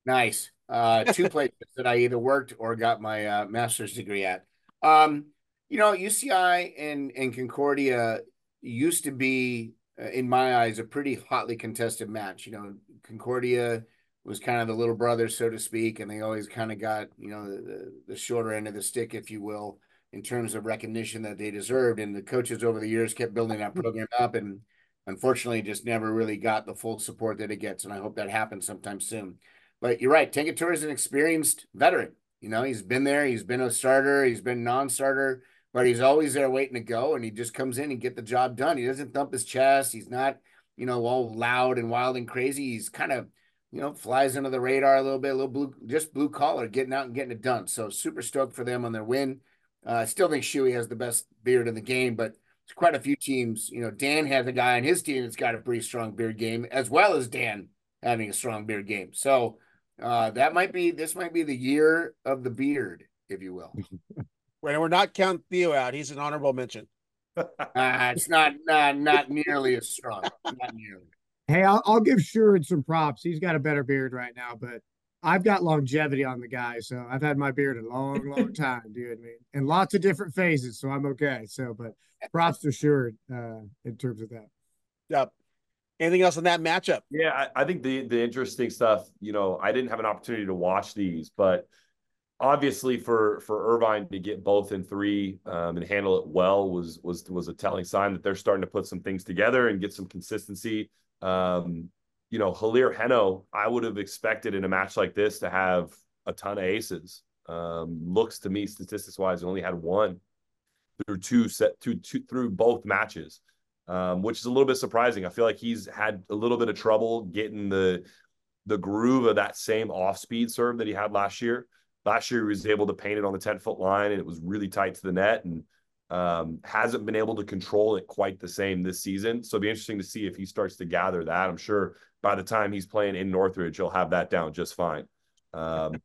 Nice. Uh, two *laughs* places that I either worked or got my uh, master's degree at. Um, you know, UCI and, and Concordia used to be, uh, in my eyes, a pretty hotly contested match. You know, Concordia was kind of the little brother, so to speak, and they always kind of got, you know, the, the shorter end of the stick, if you will, in terms of recognition that they deserved. And the coaches over the years kept building that program up and unfortunately just never really got the full support that it gets. And I hope that happens sometime soon. But you're right, Tankator is an experienced veteran. You know, he's been there, he's been a starter, he's been non-starter but he's always there waiting to go and he just comes in and get the job done. He doesn't thump his chest. He's not, you know, all loud and wild and crazy. He's kind of, you know, flies under the radar a little bit, a little blue, just blue collar, getting out and getting it done. So super stoked for them on their win. Uh, I still think Shuey has the best beard in the game, but it's quite a few teams. You know, Dan has a guy on his team that's got a pretty strong beard game, as well as Dan having a strong beard game. So uh, that might be this might be the year of the beard, if you will. *laughs* When we're not counting Theo out, he's an honorable mention. *laughs* uh, it's not not not nearly as strong. Not nearly. Hey, I'll, I'll give Sherwood some props. He's got a better beard right now, but I've got longevity on the guy, so I've had my beard a long, long *laughs* time, dude. I mean, and lots of different phases, so I'm okay. So, but props to Sherwood uh, in terms of that. Yep. Anything else on that matchup? Yeah, I, I think the the interesting stuff. You know, I didn't have an opportunity to watch these, but obviously for for Irvine to get both in three um, and handle it well was was was a telling sign that they're starting to put some things together and get some consistency. Um, you know, Hilir Henno, I would have expected in a match like this to have a ton of aces. Um, looks to me, statistics wise, only had one through two set two, two through both matches, um, which is a little bit surprising. I feel like he's had a little bit of trouble getting the the groove of that same off speed serve that he had last year. Last year, he was able to paint it on the 10 foot line and it was really tight to the net and um, hasn't been able to control it quite the same this season. So it'll be interesting to see if he starts to gather that. I'm sure by the time he's playing in Northridge, he'll have that down just fine. Um,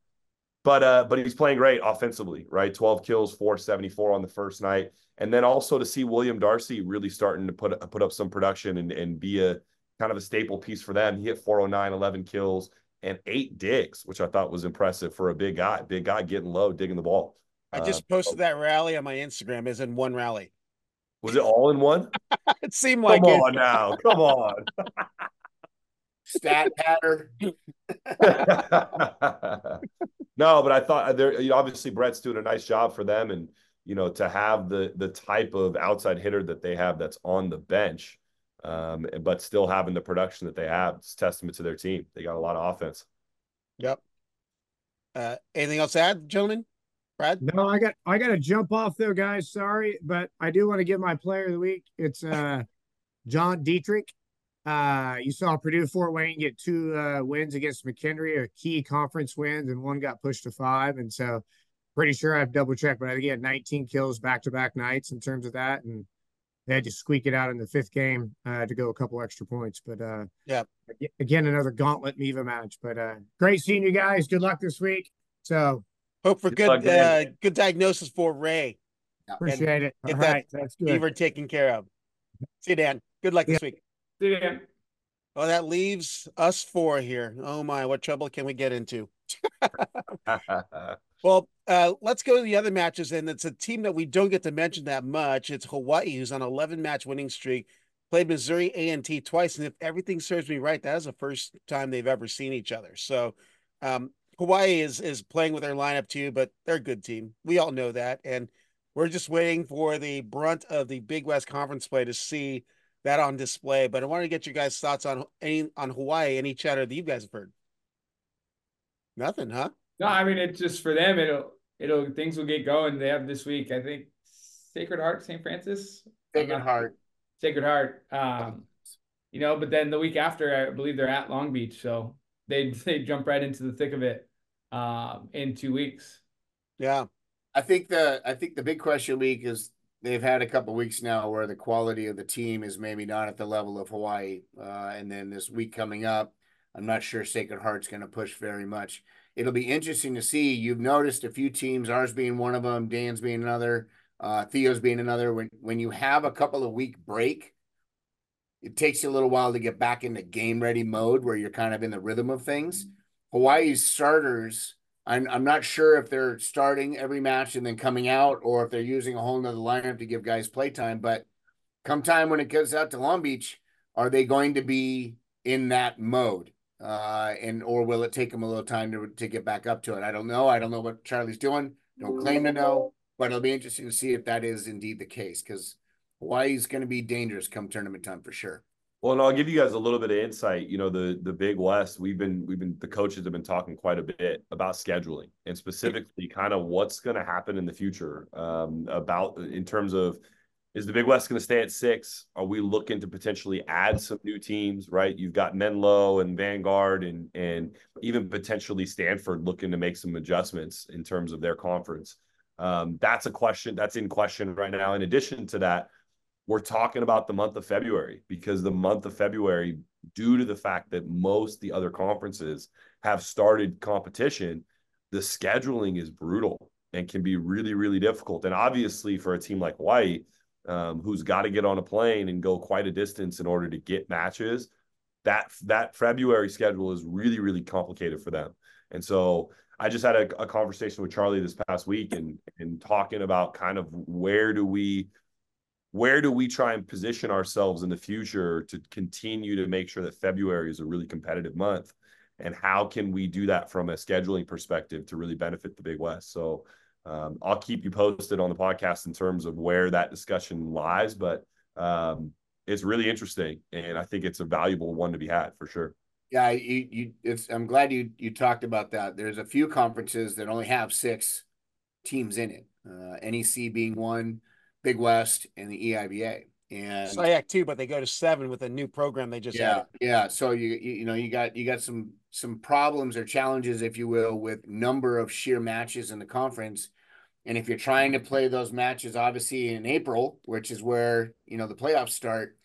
but uh, but he's playing great offensively, right? 12 kills, 474 on the first night, and then also to see William Darcy really starting to put put up some production and and be a kind of a staple piece for them. He hit 409, 11 kills, and eight digs, which I thought was impressive for a big guy. Big guy getting low, digging the ball. I just uh, posted that rally on my Instagram. Is in one rally. Was it all in one? *laughs* it seemed like come it. on now, come on. *laughs* Stat pattern. *laughs* no, but I thought there. You know, obviously, Brett's doing a nice job for them, and you know, to have the the type of outside hitter that they have that's on the bench um, but still having the production that they have. It's testament to their team. They got a lot of offense. Yep. Uh, anything else to add, gentlemen? Brad? No, I got I got to jump off though, guys. Sorry, but I do want to give my player of the week. It's uh, John Dietrich. Uh, you saw Purdue Fort Wayne get two uh, wins against McKendree, a key conference wins, and one got pushed to five. And so, pretty sure I've double checked, but I think he had 19 kills back to back nights in terms of that. And they had to squeak it out in the fifth game uh, to go a couple extra points. But uh, yeah, again, another gauntlet MIVA match. But uh, great seeing you guys. Good luck this week. So hope for good good, uh, good diagnosis for Ray. Appreciate it. All right, that's good. Fever taken care of. See you, Dan. Good luck yeah. this week. See you, Dan. Well, that leaves us four here. Oh my, what trouble can we get into? *laughs* Well, uh, let's go to the other matches, and it's a team that we don't get to mention that much. It's Hawaii, who's on 11 match winning streak, played Missouri A and T twice, and if everything serves me right, that is the first time they've ever seen each other. So, um, Hawaii is is playing with their lineup too, but they're a good team. We all know that, and we're just waiting for the brunt of the Big West Conference play to see that on display. But I wanted to get your guys' thoughts on any on Hawaii, any chatter that you guys have heard. Nothing, huh? No, I mean it's just for them. It'll it'll things will get going. They have this week, I think, Sacred Heart, St. Francis. Sacred Heart. Sacred Heart. Um, you know, but then the week after, I believe they're at Long Beach, so they they jump right into the thick of it um, in two weeks. Yeah, I think the I think the big question week is they've had a couple weeks now where the quality of the team is maybe not at the level of Hawaii. Uh, and then this week coming up, I'm not sure Sacred Heart's going to push very much. It'll be interesting to see. You've noticed a few teams, ours being one of them, Dan's being another, uh, Theo's being another. When when you have a couple of week break, it takes you a little while to get back into game ready mode where you're kind of in the rhythm of things. Hawaii's starters I'm I'm not sure if they're starting every match and then coming out, or if they're using a whole nother lineup to give guys playtime. But come time when it goes out to Long Beach, are they going to be in that mode? Uh, and or will it take them a little time to to get back up to it? I don't know. I don't know what Charlie's doing. Don't claim to know, but it'll be interesting to see if that is indeed the case because Hawaii's going to be dangerous come tournament time for sure. Well, and I'll give you guys a little bit of insight. You know, the the Big West, we've been we've been the coaches have been talking quite a bit about scheduling and specifically kind of what's going to happen in the future um, about in terms of is the Big West going to stay at six? Are we looking to potentially add some new teams? Right, you've got Menlo and Vanguard and and even potentially Stanford looking to make some adjustments in terms of their conference. Um, that's a question that's in question right now. In addition to that we're talking about the month of February because the month of February, due to the fact that most the other conferences have started competition, the scheduling is brutal and can be really, really difficult. And obviously, for a team like White, um, who's got to get on a plane and go quite a distance in order to get matches, that that February schedule is really, really complicated for them. And so I just had a, a conversation with Charlie this past week and and talking about kind of where do we where do we try and position ourselves in the future to continue to make sure that February is a really competitive month? And how can we do that from a scheduling perspective to really benefit the Big West? So um, I'll keep you posted on the podcast in terms of where that discussion lies, but um, it's really interesting, and I think it's a valuable one to be had for sure. Yeah, you, you it's I'm glad you you talked about that. There's a few conferences that only have six teams in it. Uh, NEC being one, Big West and the EIVA. And SIAC too, but they go to seven with a new program they just had. yeah, added. yeah. So you you know you got you got some some problems or challenges, if you will, with number of sheer matches in the conference. And if you're trying to play those matches, obviously in April, which is where you know the playoffs start,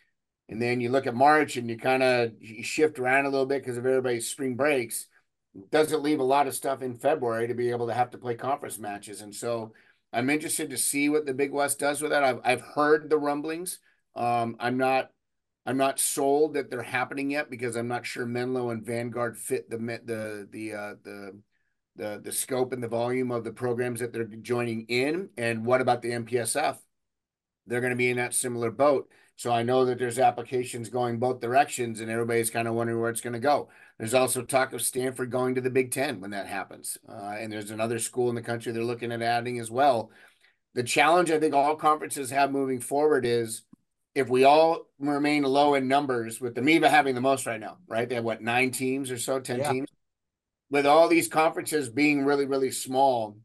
and then you look at March and you kind of shift around a little bit because of everybody's spring breaks, doesn't leave a lot of stuff in February to be able to have to play conference matches. And so I'm interested to see what the Big West does with that. I've I've heard the rumblings. Um, I'm not I'm not sold that they're happening yet because I'm not sure Menlo and Vanguard fit the the the uh, the the the scope and the volume of the programs that they're joining in. And what about the MPSF? They're going to be in that similar boat. So I know that there's applications going both directions, and everybody's kind of wondering where it's going to go. There's also talk of Stanford going to the Big Ten when that happens. Uh, and there's another school in the country they're looking at adding as well. The challenge I think all conferences have moving forward is if we all remain low in numbers, with the MIVA having the most right now, right? They have what, nine teams or so, 10 yeah. teams? With all these conferences being really, really small,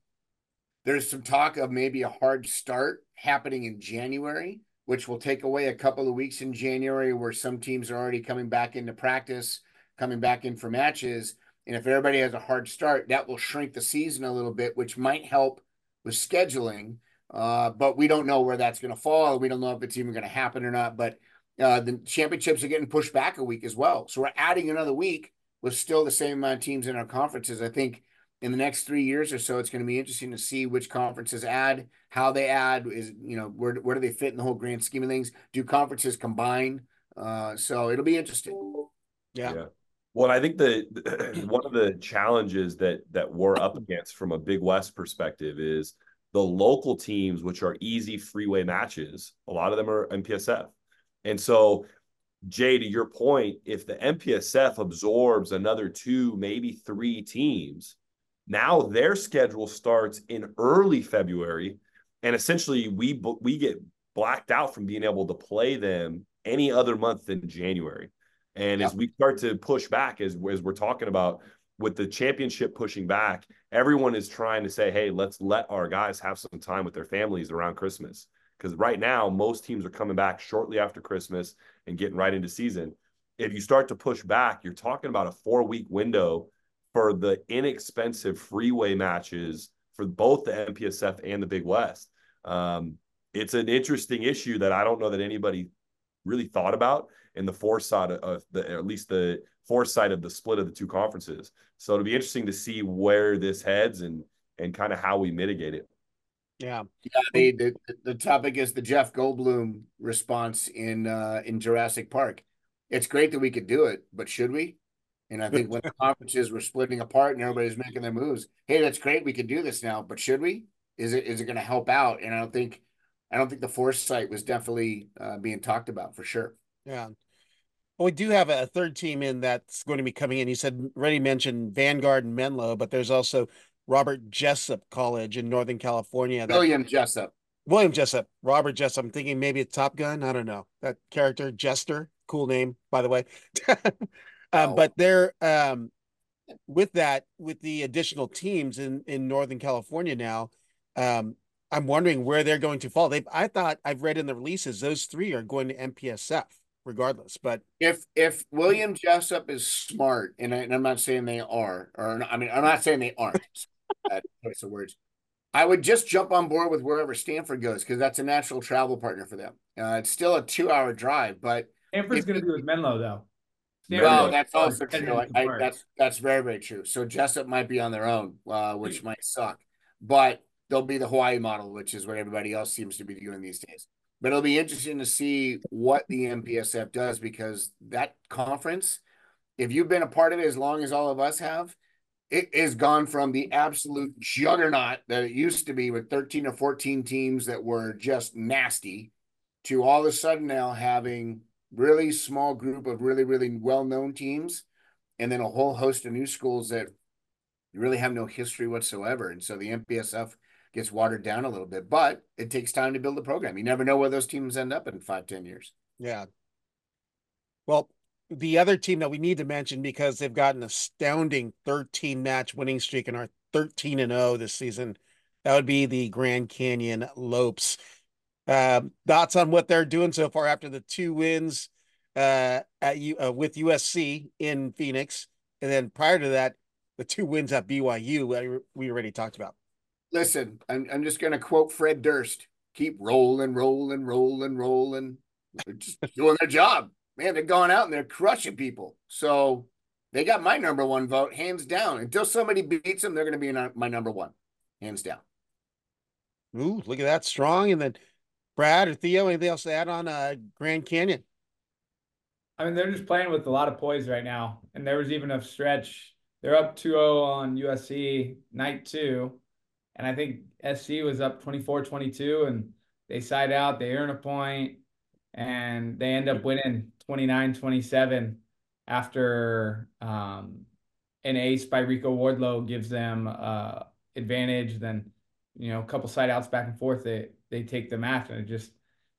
there's some talk of maybe a hard start happening in January, which will take away a couple of weeks in January where some teams are already coming back into practice coming back in for matches. And if everybody has a hard start, that will shrink the season a little bit, which might help with scheduling. Uh, but we don't know where that's going to fall. We don't know if it's even going to happen or not. But uh, the championships are getting pushed back a week as well. So we're adding another week with still the same amount of teams in our conferences. I think in the next three years or so, it's going to be interesting to see which conferences add, how they add, is you know where where do they fit in the whole grand scheme of things? Do conferences combine? Uh, so it'll be interesting. Yeah. yeah. Well, I think the *clears throat* one of the challenges that that we're up against from a Big West perspective is the local teams, which are easy freeway matches. A lot of them are MPSF, and so Jay, to your point, if the MPSF absorbs another two, maybe three teams, now their schedule starts in early February, and essentially we we get blacked out from being able to play them any other month than January. And as we start to push back, as, as we're talking about with the championship pushing back, everyone is trying to say, hey, let's let our guys have some time with their families around Christmas. Because right now, most teams are coming back shortly after Christmas and getting right into season. If you start to push back, you're talking about a four week window for the inexpensive freeway matches for both the MPSF and the Big West. Um, it's an interesting issue that I don't know that anybody really thought about in the foresight of the at least the foresight of the split of the two conferences. So it'll be interesting to see where this heads and and kind of how we mitigate it. Yeah. Yeah, the, the the topic is the Jeff Goldblum response in uh in Jurassic Park. It's great that we could do it, but should we? And I think when the conferences were splitting apart and everybody's making their moves, hey, that's great, we can do this now, but should we? Is it is it going to help out? And I don't think I don't think the foresight was definitely uh, being talked about for sure. Yeah. Well, we do have a third team in that's going to be coming in. You said already mentioned Vanguard and Menlo, but there's also Robert Jessup College in Northern California. That, William Jessup. William Jessup, Robert Jessup. I'm thinking maybe a Top Gun. I don't know that character, Jester. Cool name, by the way. *laughs* um, oh. But they're um, with that, with the additional teams in in Northern California now. Um, I'm wondering where they're going to fall. They, I thought I've read in the releases those three are going to MPSF regardless. But if if William Jessup is smart, and, I, am not saying they are, or I mean, I'm not saying they aren't. *laughs* that choice of words. I would just jump on board with wherever Stanford goes because that's a natural travel partner for them. Uh, it's still a two-hour drive, but Stanford's going to be with Menlo though. Stanford well, that's also true. I, I, that's that's very very true. So Jessup might be on their own, uh, which might suck, but they'll be the Hawaii model, which is what everybody else seems to be doing these days. But it'll be interesting to see what the MPSF does because that conference, if you've been a part of it as long as all of us have, it has gone from the absolute juggernaut that it used to be with 13 or 14 teams that were just nasty to all of a sudden now having really small group of really really well-known teams and then a whole host of new schools that really have no history whatsoever and so the mpsf gets watered down a little bit, but it takes time to build a program. You never know where those teams end up in five, ten years. Yeah. Well, the other team that we need to mention because they've got an astounding 13 match winning streak and are 13 and 0 this season. That would be the Grand Canyon Lopes. Um, thoughts on what they're doing so far after the two wins uh, at U, uh, with USC in Phoenix, and then prior to that, the two wins at BYU we already talked about listen, I'm, I'm just going to quote Fred Durst keep rolling, rolling, rolling, rolling. They're just *laughs* doing their job. Man, they're going out and they're crushing people. So they got my number one vote, hands down. Until somebody beats them, they're going to be my number one, hands down. Ooh, look at that strong. And then Brad or Theo, anything else to add on uh, Grand Canyon? I mean, they're just playing with a lot of poise right now. And there was even a stretch. They're up 2 0 on USC night two and I think SC was up 24 22 and they side out, they earn a point, and they end up winning 29 27 after um, an ace by Rico Wardlow gives them uh, advantage. Then, you know, a couple side outs back and forth, they, they take the math And just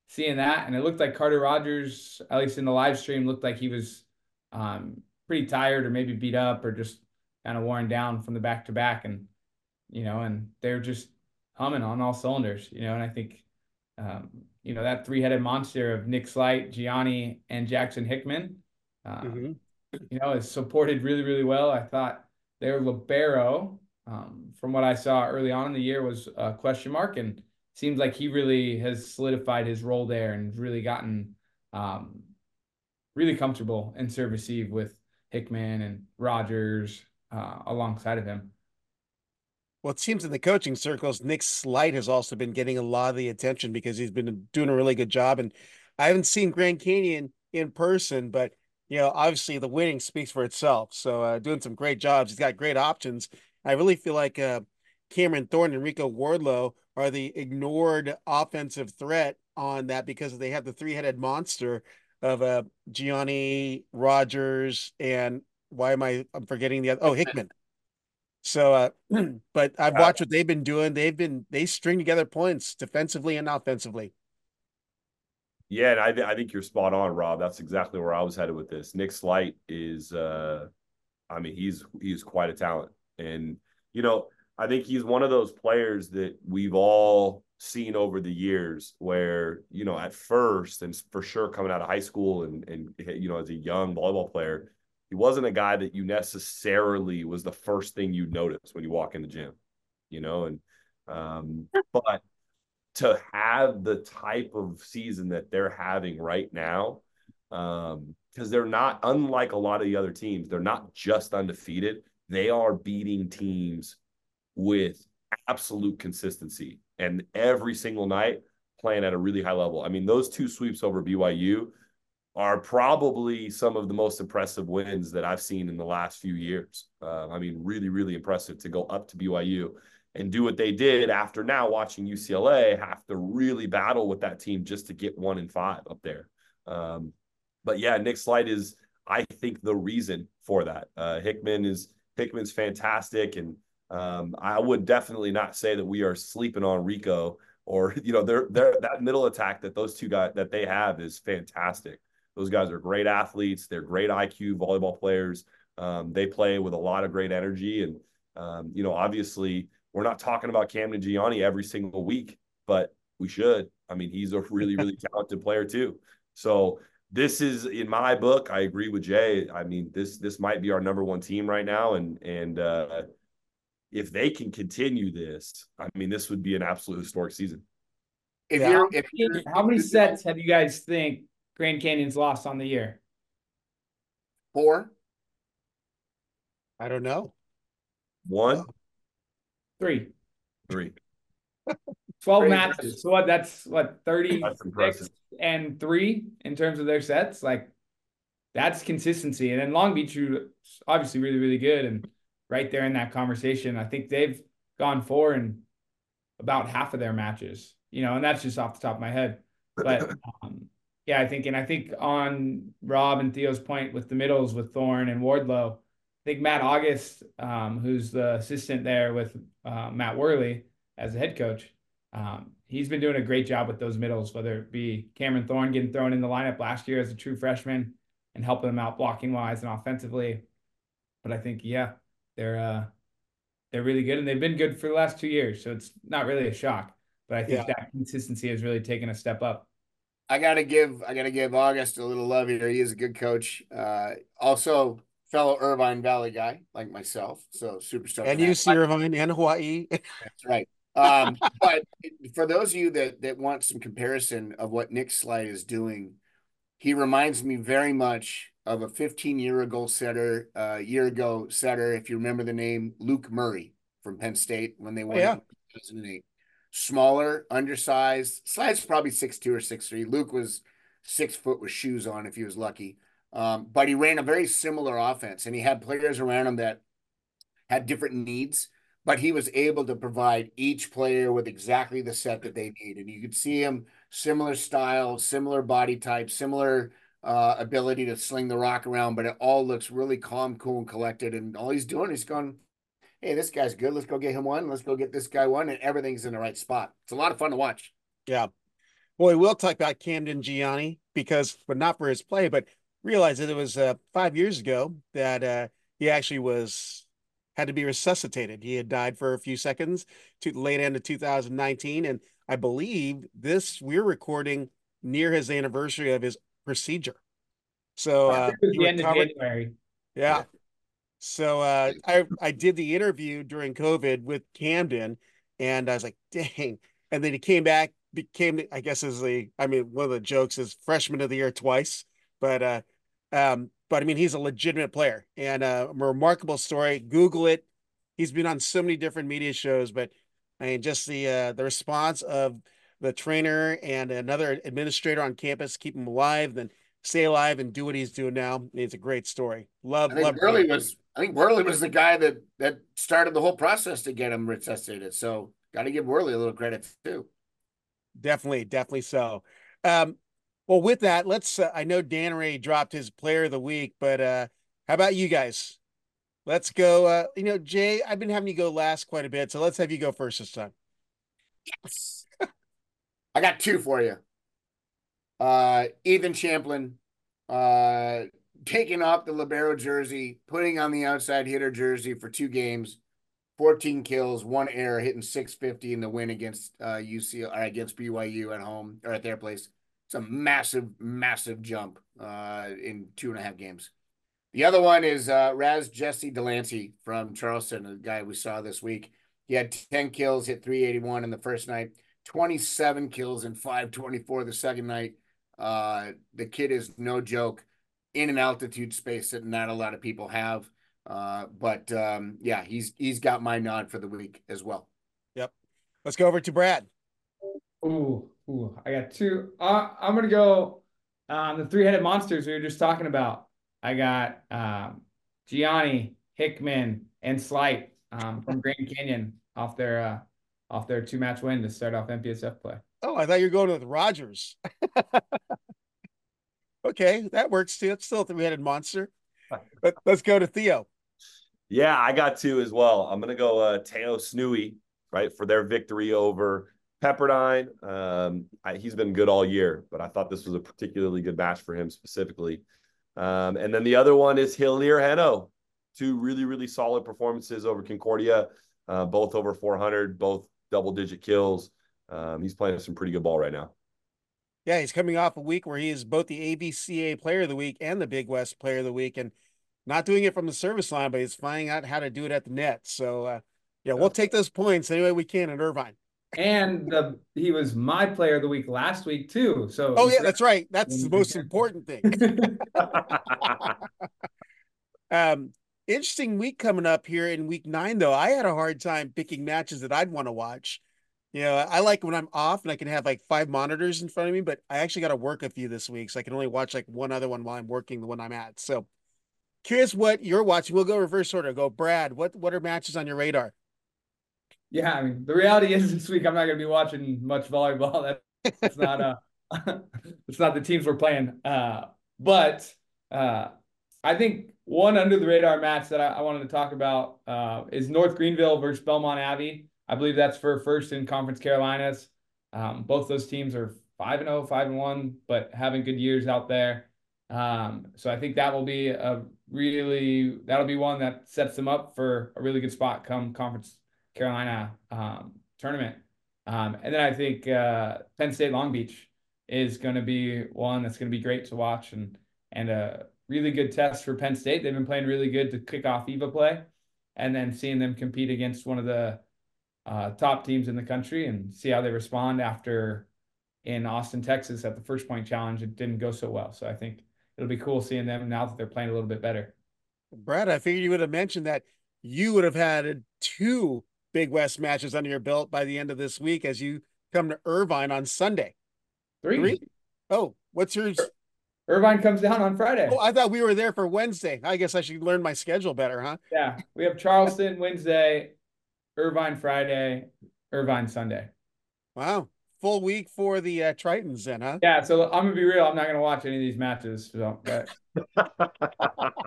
seeing that, and it looked like Carter Rogers, at least in the live stream, looked like he was um, pretty tired or maybe beat up or just kind of worn down from the back to back. And you know, and they're just humming on all cylinders, you know, and I think, um, you know, that three headed monster of Nick Slight, Gianni, and Jackson Hickman, uh, mm-hmm. you know, is supported really, really well. I thought their Libero, um, from what I saw early on in the year, was a question mark and seems like he really has solidified his role there and really gotten um, really comfortable in serve receive with Hickman and Rogers uh, alongside of him. Well, it seems in the coaching circles, Nick Slight has also been getting a lot of the attention because he's been doing a really good job. And I haven't seen Grand Canyon in person, but you know, obviously the winning speaks for itself. So uh, doing some great jobs. He's got great options. I really feel like uh, Cameron Thorne and Rico Wardlow are the ignored offensive threat on that because they have the three-headed monster of uh, Gianni Rogers and why am I I'm forgetting the other oh Hickman. So, uh, *clears throat* but I've watched what they've been doing. They've been they string together points defensively and offensively. Yeah, and I, th- I think you're spot on, Rob. That's exactly where I was headed with this. Nick Slight is, uh, I mean, he's he's quite a talent, and you know, I think he's one of those players that we've all seen over the years where you know at first and for sure coming out of high school and and you know as a young volleyball player he wasn't a guy that you necessarily was the first thing you'd notice when you walk in the gym, you know, and um, *laughs* but to have the type of season that they're having right now, um, because they're not unlike a lot of the other teams, they're not just undefeated. They are beating teams with absolute consistency and every single night playing at a really high level. I mean, those two sweeps over BYU are probably some of the most impressive wins that I've seen in the last few years. Uh, I mean, really, really impressive to go up to BYU and do what they did after now watching UCLA have to really battle with that team just to get one in five up there. Um, but yeah, Nick Slight is, I think, the reason for that. Uh, Hickman is Hickman's fantastic, and um, I would definitely not say that we are sleeping on Rico or *laughs* you know, they're, they're that middle attack that those two guys that they have is fantastic. Those guys are great athletes. They're great IQ volleyball players. Um, they play with a lot of great energy, and um, you know, obviously we're not talking about Camden Gianni every single week, but we should. I mean, he's a really, *laughs* really talented player too. So this is in my book. I agree with Jay. I mean, this this might be our number one team right now, and and uh, if they can continue this, I mean, this would be an absolute historic season. If yeah. you're, if you're, how many sets have you guys think Grand Canyon's lost on the year? Four. I don't know. One. Oh. Three. Three. *laughs* 12 matches. So what that's what 30 and three in terms of their sets. Like that's consistency. And then Long Beach obviously really, really good and right there in that conversation. I think they've gone four in about half of their matches, you know, and that's just off the top of my head. But *clears throat* um, yeah, I think, and I think on Rob and Theo's point with the middles with Thorne and Wardlow, I think Matt August, um, who's the assistant there with uh, Matt Werle as the head coach, um, he's been doing a great job with those middles, whether it be Cameron Thorne getting thrown in the lineup last year as a true freshman and helping them out blocking wise and offensively. But I think, yeah, they're uh, they're really good and they've been good for the last two years. So it's not really a shock. But I think yeah. that consistency has really taken a step up. I gotta give I gotta give August a little love here. He is a good coach. Uh, also fellow Irvine Valley guy like myself. So super stoked. And you see Irvine and Hawaii. That's right. Um, *laughs* but for those of you that that want some comparison of what Nick Slight is doing, he reminds me very much of a 15 year ago setter, uh, year ago setter. If you remember the name Luke Murray from Penn State when they won oh, yeah. 2008 smaller, undersized. Slight's probably six two or six three. Luke was six foot with shoes on if he was lucky. Um, but he ran a very similar offense, and he had players around him that had different needs. But he was able to provide each player with exactly the set that they need, and you could see him similar style, similar body type, similar uh, ability to sling the rock around. But it all looks really calm, cool, and collected. And all he's doing is going, hey, this guy's good. Let's go get him one. Let's go get this guy one. And everything's in the right spot. It's a lot of fun to watch. Yeah. We'll talk about Camden Gianni because, but not for his play, but realize that it was uh, five years ago that uh, he actually was had to be resuscitated. He had died for a few seconds to late end of 2019. And I believe this we're recording near his anniversary of his procedure. So uh, the end of January. Yeah. So uh, I I did the interview during COVID with Camden, and I was like, dang. And then he came back, became I guess as the I mean one of the jokes is freshman of the year twice, but uh, um, but I mean he's a legitimate player and uh, a remarkable story. Google it. He's been on so many different media shows, but I mean just the uh, the response of the trainer and another administrator on campus keep him alive, then stay alive and do what he's doing now. It's a great story. Love, I think love. Werle was I think Werle was the guy that that started the whole process to get him resuscitated. So got to give Werle a little credit too. Definitely, definitely so. Um, well, with that, let's. Uh, I know Dan Ray dropped his player of the week, but uh, how about you guys? Let's go. Uh, you know, Jay, I've been having you go last quite a bit, so let's have you go first this time. Yes. I got two for you. Uh, Ethan Champlin, uh, taking off the libero jersey, putting on the outside hitter jersey for two games, 14 kills, one error, hitting 650 in the win against uh, UC or against BYU at home or at their place. It's a massive, massive jump uh, in two and a half games. The other one is uh, Raz Jesse Delancey from Charleston, the guy we saw this week. He had 10 kills, hit 381 in the first night, 27 kills and 524 the second night. Uh, the kid is no joke in an altitude space that not a lot of people have. Uh, but um, yeah, he's he's got my nod for the week as well. Yep. Let's go over to Brad. Ooh, ooh, I got two. Uh, I'm gonna go um, the three-headed monsters we were just talking about. I got um, Gianni, Hickman, and Slight um, from Grand Canyon off their uh, off their two-match win to start off MPSF play. Oh, I thought you were going with Rogers. *laughs* okay, that works too. It's still a three-headed monster. But let's go to Theo. Yeah, I got two as well. I'm gonna go uh Teo Snui, right, for their victory over Pepperdine. Um, I, he's been good all year, but I thought this was a particularly good match for him specifically. Um, and then the other one is Hilir Henno. Two really, really solid performances over Concordia, uh, both over 400, both double digit kills. Um, he's playing some pretty good ball right now. Yeah, he's coming off a week where he is both the AVCA Player of the Week and the Big West Player of the Week, and not doing it from the service line, but he's finding out how to do it at the net. So, uh, yeah, we'll take those points any way we can in Irvine. And the he was my Player of the Week last week too. So oh yeah, that's right. That's the most important thing. *laughs* *laughs* um, interesting week coming up here in week nine, though. I had a hard time picking matches that I'd want to watch. You know, I like when I'm off and I can have like five monitors in front of me, but I actually got to work a few this week, so I can only watch like one other one while I'm working the one I'm at. So, curious what you're watching. We'll go reverse order. Go, Brad. What what are matches on your radar? Yeah, I mean, the reality is this week I'm not going to be watching much volleyball. That, that's not uh, *laughs* it's not the teams we're playing. Uh, but uh, I think one under the radar match that I, I wanted to talk about uh, is North Greenville versus Belmont Abbey. I believe that's for first in Conference Carolinas. Um, both those teams are 5 and 0, 5 and 1, but having good years out there. Um, so I think that will be a really that'll be one that sets them up for a really good spot come Conference Carolina um, tournament. Um, and then I think uh, Penn State Long Beach is going to be one that's going to be great to watch and and a really good test for Penn State. They've been playing really good to kick off EIVA play, and then seeing them compete against one of the uh, top teams in the country and see how they respond after in Austin, Texas at the first point challenge. It didn't go so well, so I think it'll be cool seeing them now that they're playing a little bit better. Brad, I figured you would have mentioned that you would have had two Big West matches under your belt by the end of this week as you come to Irvine on Sunday. Three. Three? Oh, what's yours? Irvine comes down on Friday. Oh, I thought we were there for Wednesday. I guess I should learn my schedule better, huh? Yeah. We have Charleston Wednesday, Irvine Friday, Irvine Sunday. Wow. Full week for the uh, Tritons then, huh? Yeah. So I'm gonna be real. I'm not gonna watch any of these matches. So, but *laughs*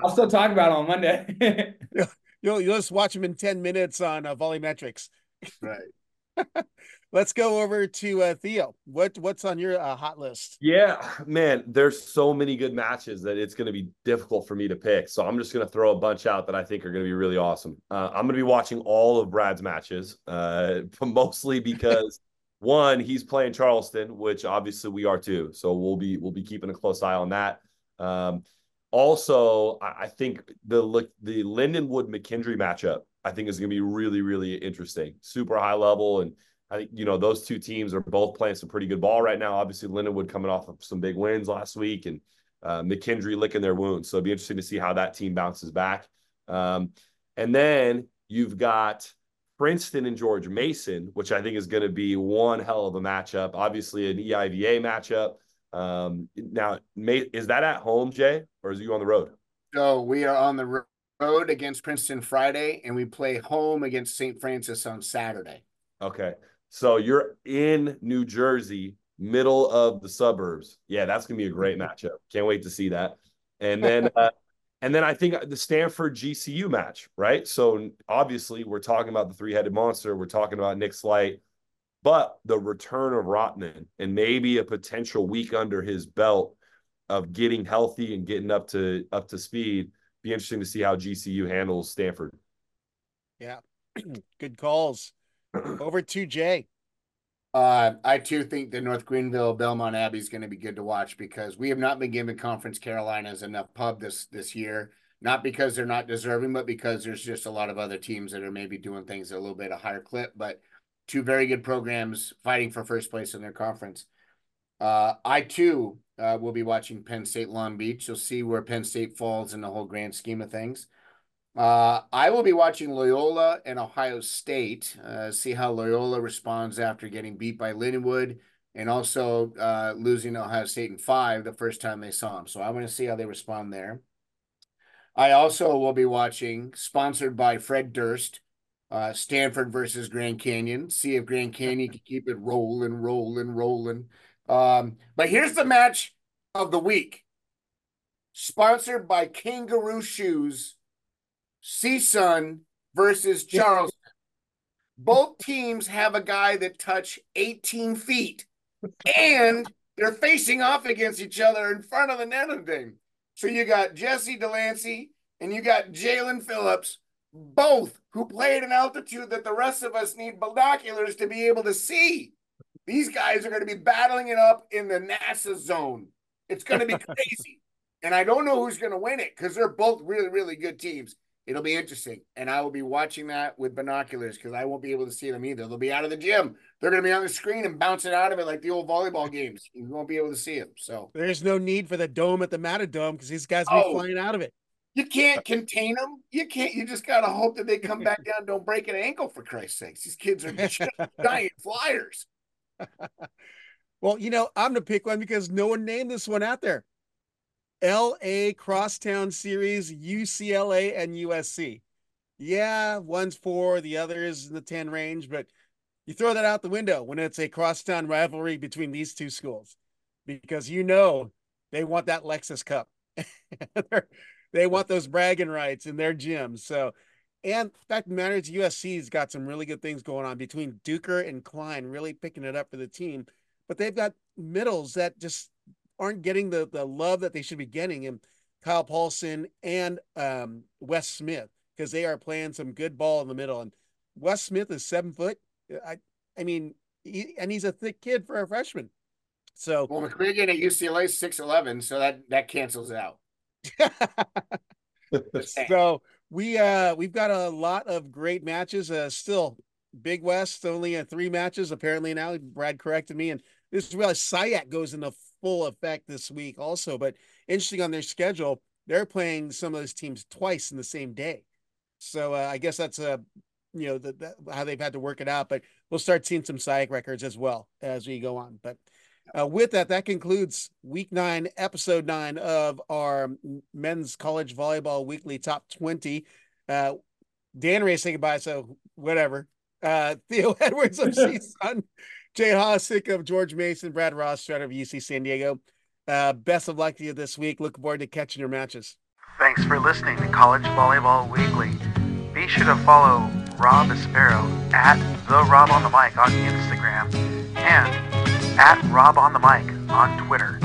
I'll still talk about it on Monday. *laughs* you'll you'll just watch them in 10 minutes on uh, Volleymetrics. Right. *laughs* Let's go over to uh, Theo. What what's on your uh, hot list? Yeah, man, there's so many good matches that it's going to be difficult for me to pick. So I'm just going to throw a bunch out that I think are going to be really awesome. Uh, I'm going to be watching all of Brad's matches, uh, *laughs* mostly because *laughs* one, he's playing Charleston, which obviously we are too. So we'll be we'll be keeping a close eye on that. Um, also, I think the the Lindenwood McKendree matchup I think is going to be really really interesting. Super high level, and I think you know those two teams are both playing some pretty good ball right now. Obviously, Lindenwood coming off of some big wins last week, and uh, McKendree licking their wounds. So it'll be interesting to see how that team bounces back. Um, and then you've got Princeton and George Mason, which I think is going to be one hell of a matchup. Obviously, an EIVA matchup. Um, now, is that at home, Jay, or is you on the road? So we are on the road against Princeton Friday, and we play home against St. Francis on Saturday. Okay, so you're in New Jersey, middle of the suburbs. Yeah, that's gonna be a great mm-hmm. matchup. Can't wait to see that. And then, *laughs* uh, and then I think the Stanford GCU match, right? So obviously, we're talking about the three-headed monster. We're talking about Nick Slight but the return of Rotman and maybe a potential week under his belt of getting healthy and getting up to up to speed. Be interesting to see how GCU handles Stanford. Yeah, *clears throat* good calls. Over to Jay. Uh, I too think the North Greenville Belmont Abbey is going to be good to watch because we have not been giving Conference Carolinas enough pub this this year. Not because they're not deserving, but because there's just a lot of other teams that are maybe doing things a little bit a higher clip. But two very good programs fighting for first place in their conference. Uh, I too uh, will be watching Penn State Long Beach. You'll see where Penn State falls in the whole grand scheme of things. Uh, I will be watching Loyola and Ohio State, uh, see how Loyola responds after getting beat by Lindenwood and also uh, losing Ohio State in five the first time they saw them. So I want to see how they respond there. I also will be watching, sponsored by Fred Durst, uh, Stanford versus Grand Canyon. See if Grand Canyon can keep it rolling, rolling, rolling. Um, but here's the match of the week. Sponsored by Kangaroo Shoes, CSUN versus Charleston. Both teams have a guy that touch 18 feet, and they're facing off against each other in front of the net and thing. So you got Jesse Delancey and you got Jalen Phillips, both who play at an altitude that the rest of us need binoculars to be able to see. These guys are going to be battling it up in the NASA zone. It's going to be *laughs* crazy. and I don't know who's going to win it because they're both really, really good teams. It'll be interesting. And I will be watching that with binoculars because I won't be able to see them either. They'll be out of the gym. They're going to be on the screen and bouncing out of it like the old volleyball games. You won't be able to see them. So there's no need for the dome at the Matadome because these guys will oh, be flying out of it. You can't contain them. You can't. You just got to hope that they come back down, don't break an ankle for Christ's sakes. These kids are giant *laughs* flyers. *laughs* well, you know, I'm gonna pick one because no one named this one out there. LA Crosstown Series, UCLA and USC. Yeah, one's four, the other is in the 10 range, but you throw that out the window when it's a crosstown rivalry between these two schools because you know they want that Lexus Cup. *laughs* they want those bragging rights in their gym. So, and fact of matter is, USC's got some really good things going on between Duker and Klein, really picking it up for the team. But they've got middles that just aren't getting the the love that they should be getting. And Kyle Paulson and um, Wes Smith because they are playing some good ball in the middle. And Wes Smith is seven foot. I I mean, he, and he's a thick kid for a freshman. So well, McMiggin at UCLA six eleven, so that that cancels out. *laughs* so we uh we've got a lot of great matches. Uh still Big West only uh, three matches apparently now. Brad corrected me, and this is where SIAC goes into full effect this week also. But interesting on their schedule, they're playing some of those teams twice in the same day. So uh, I guess that's a you know the, the, how they've had to work it out. But we'll start seeing some SIAC records as well as we go on. But uh, with that, that concludes week nine, episode nine of our men's college volleyball weekly top 20. Uh, Dan Ray say goodbye, so whatever. Uh, *laughs* Theo Edwards *laughs* of CSUN, Jay Hosack of George Mason, Brad Ross of UC San Diego. Uh, best of luck to you this week. Looking forward to catching your matches. Thanks for listening to College Volleyball Weekly. Be sure to follow Rob Aspero at the Rob on the Mic on Instagram and at Rob on the Mic on Twitter.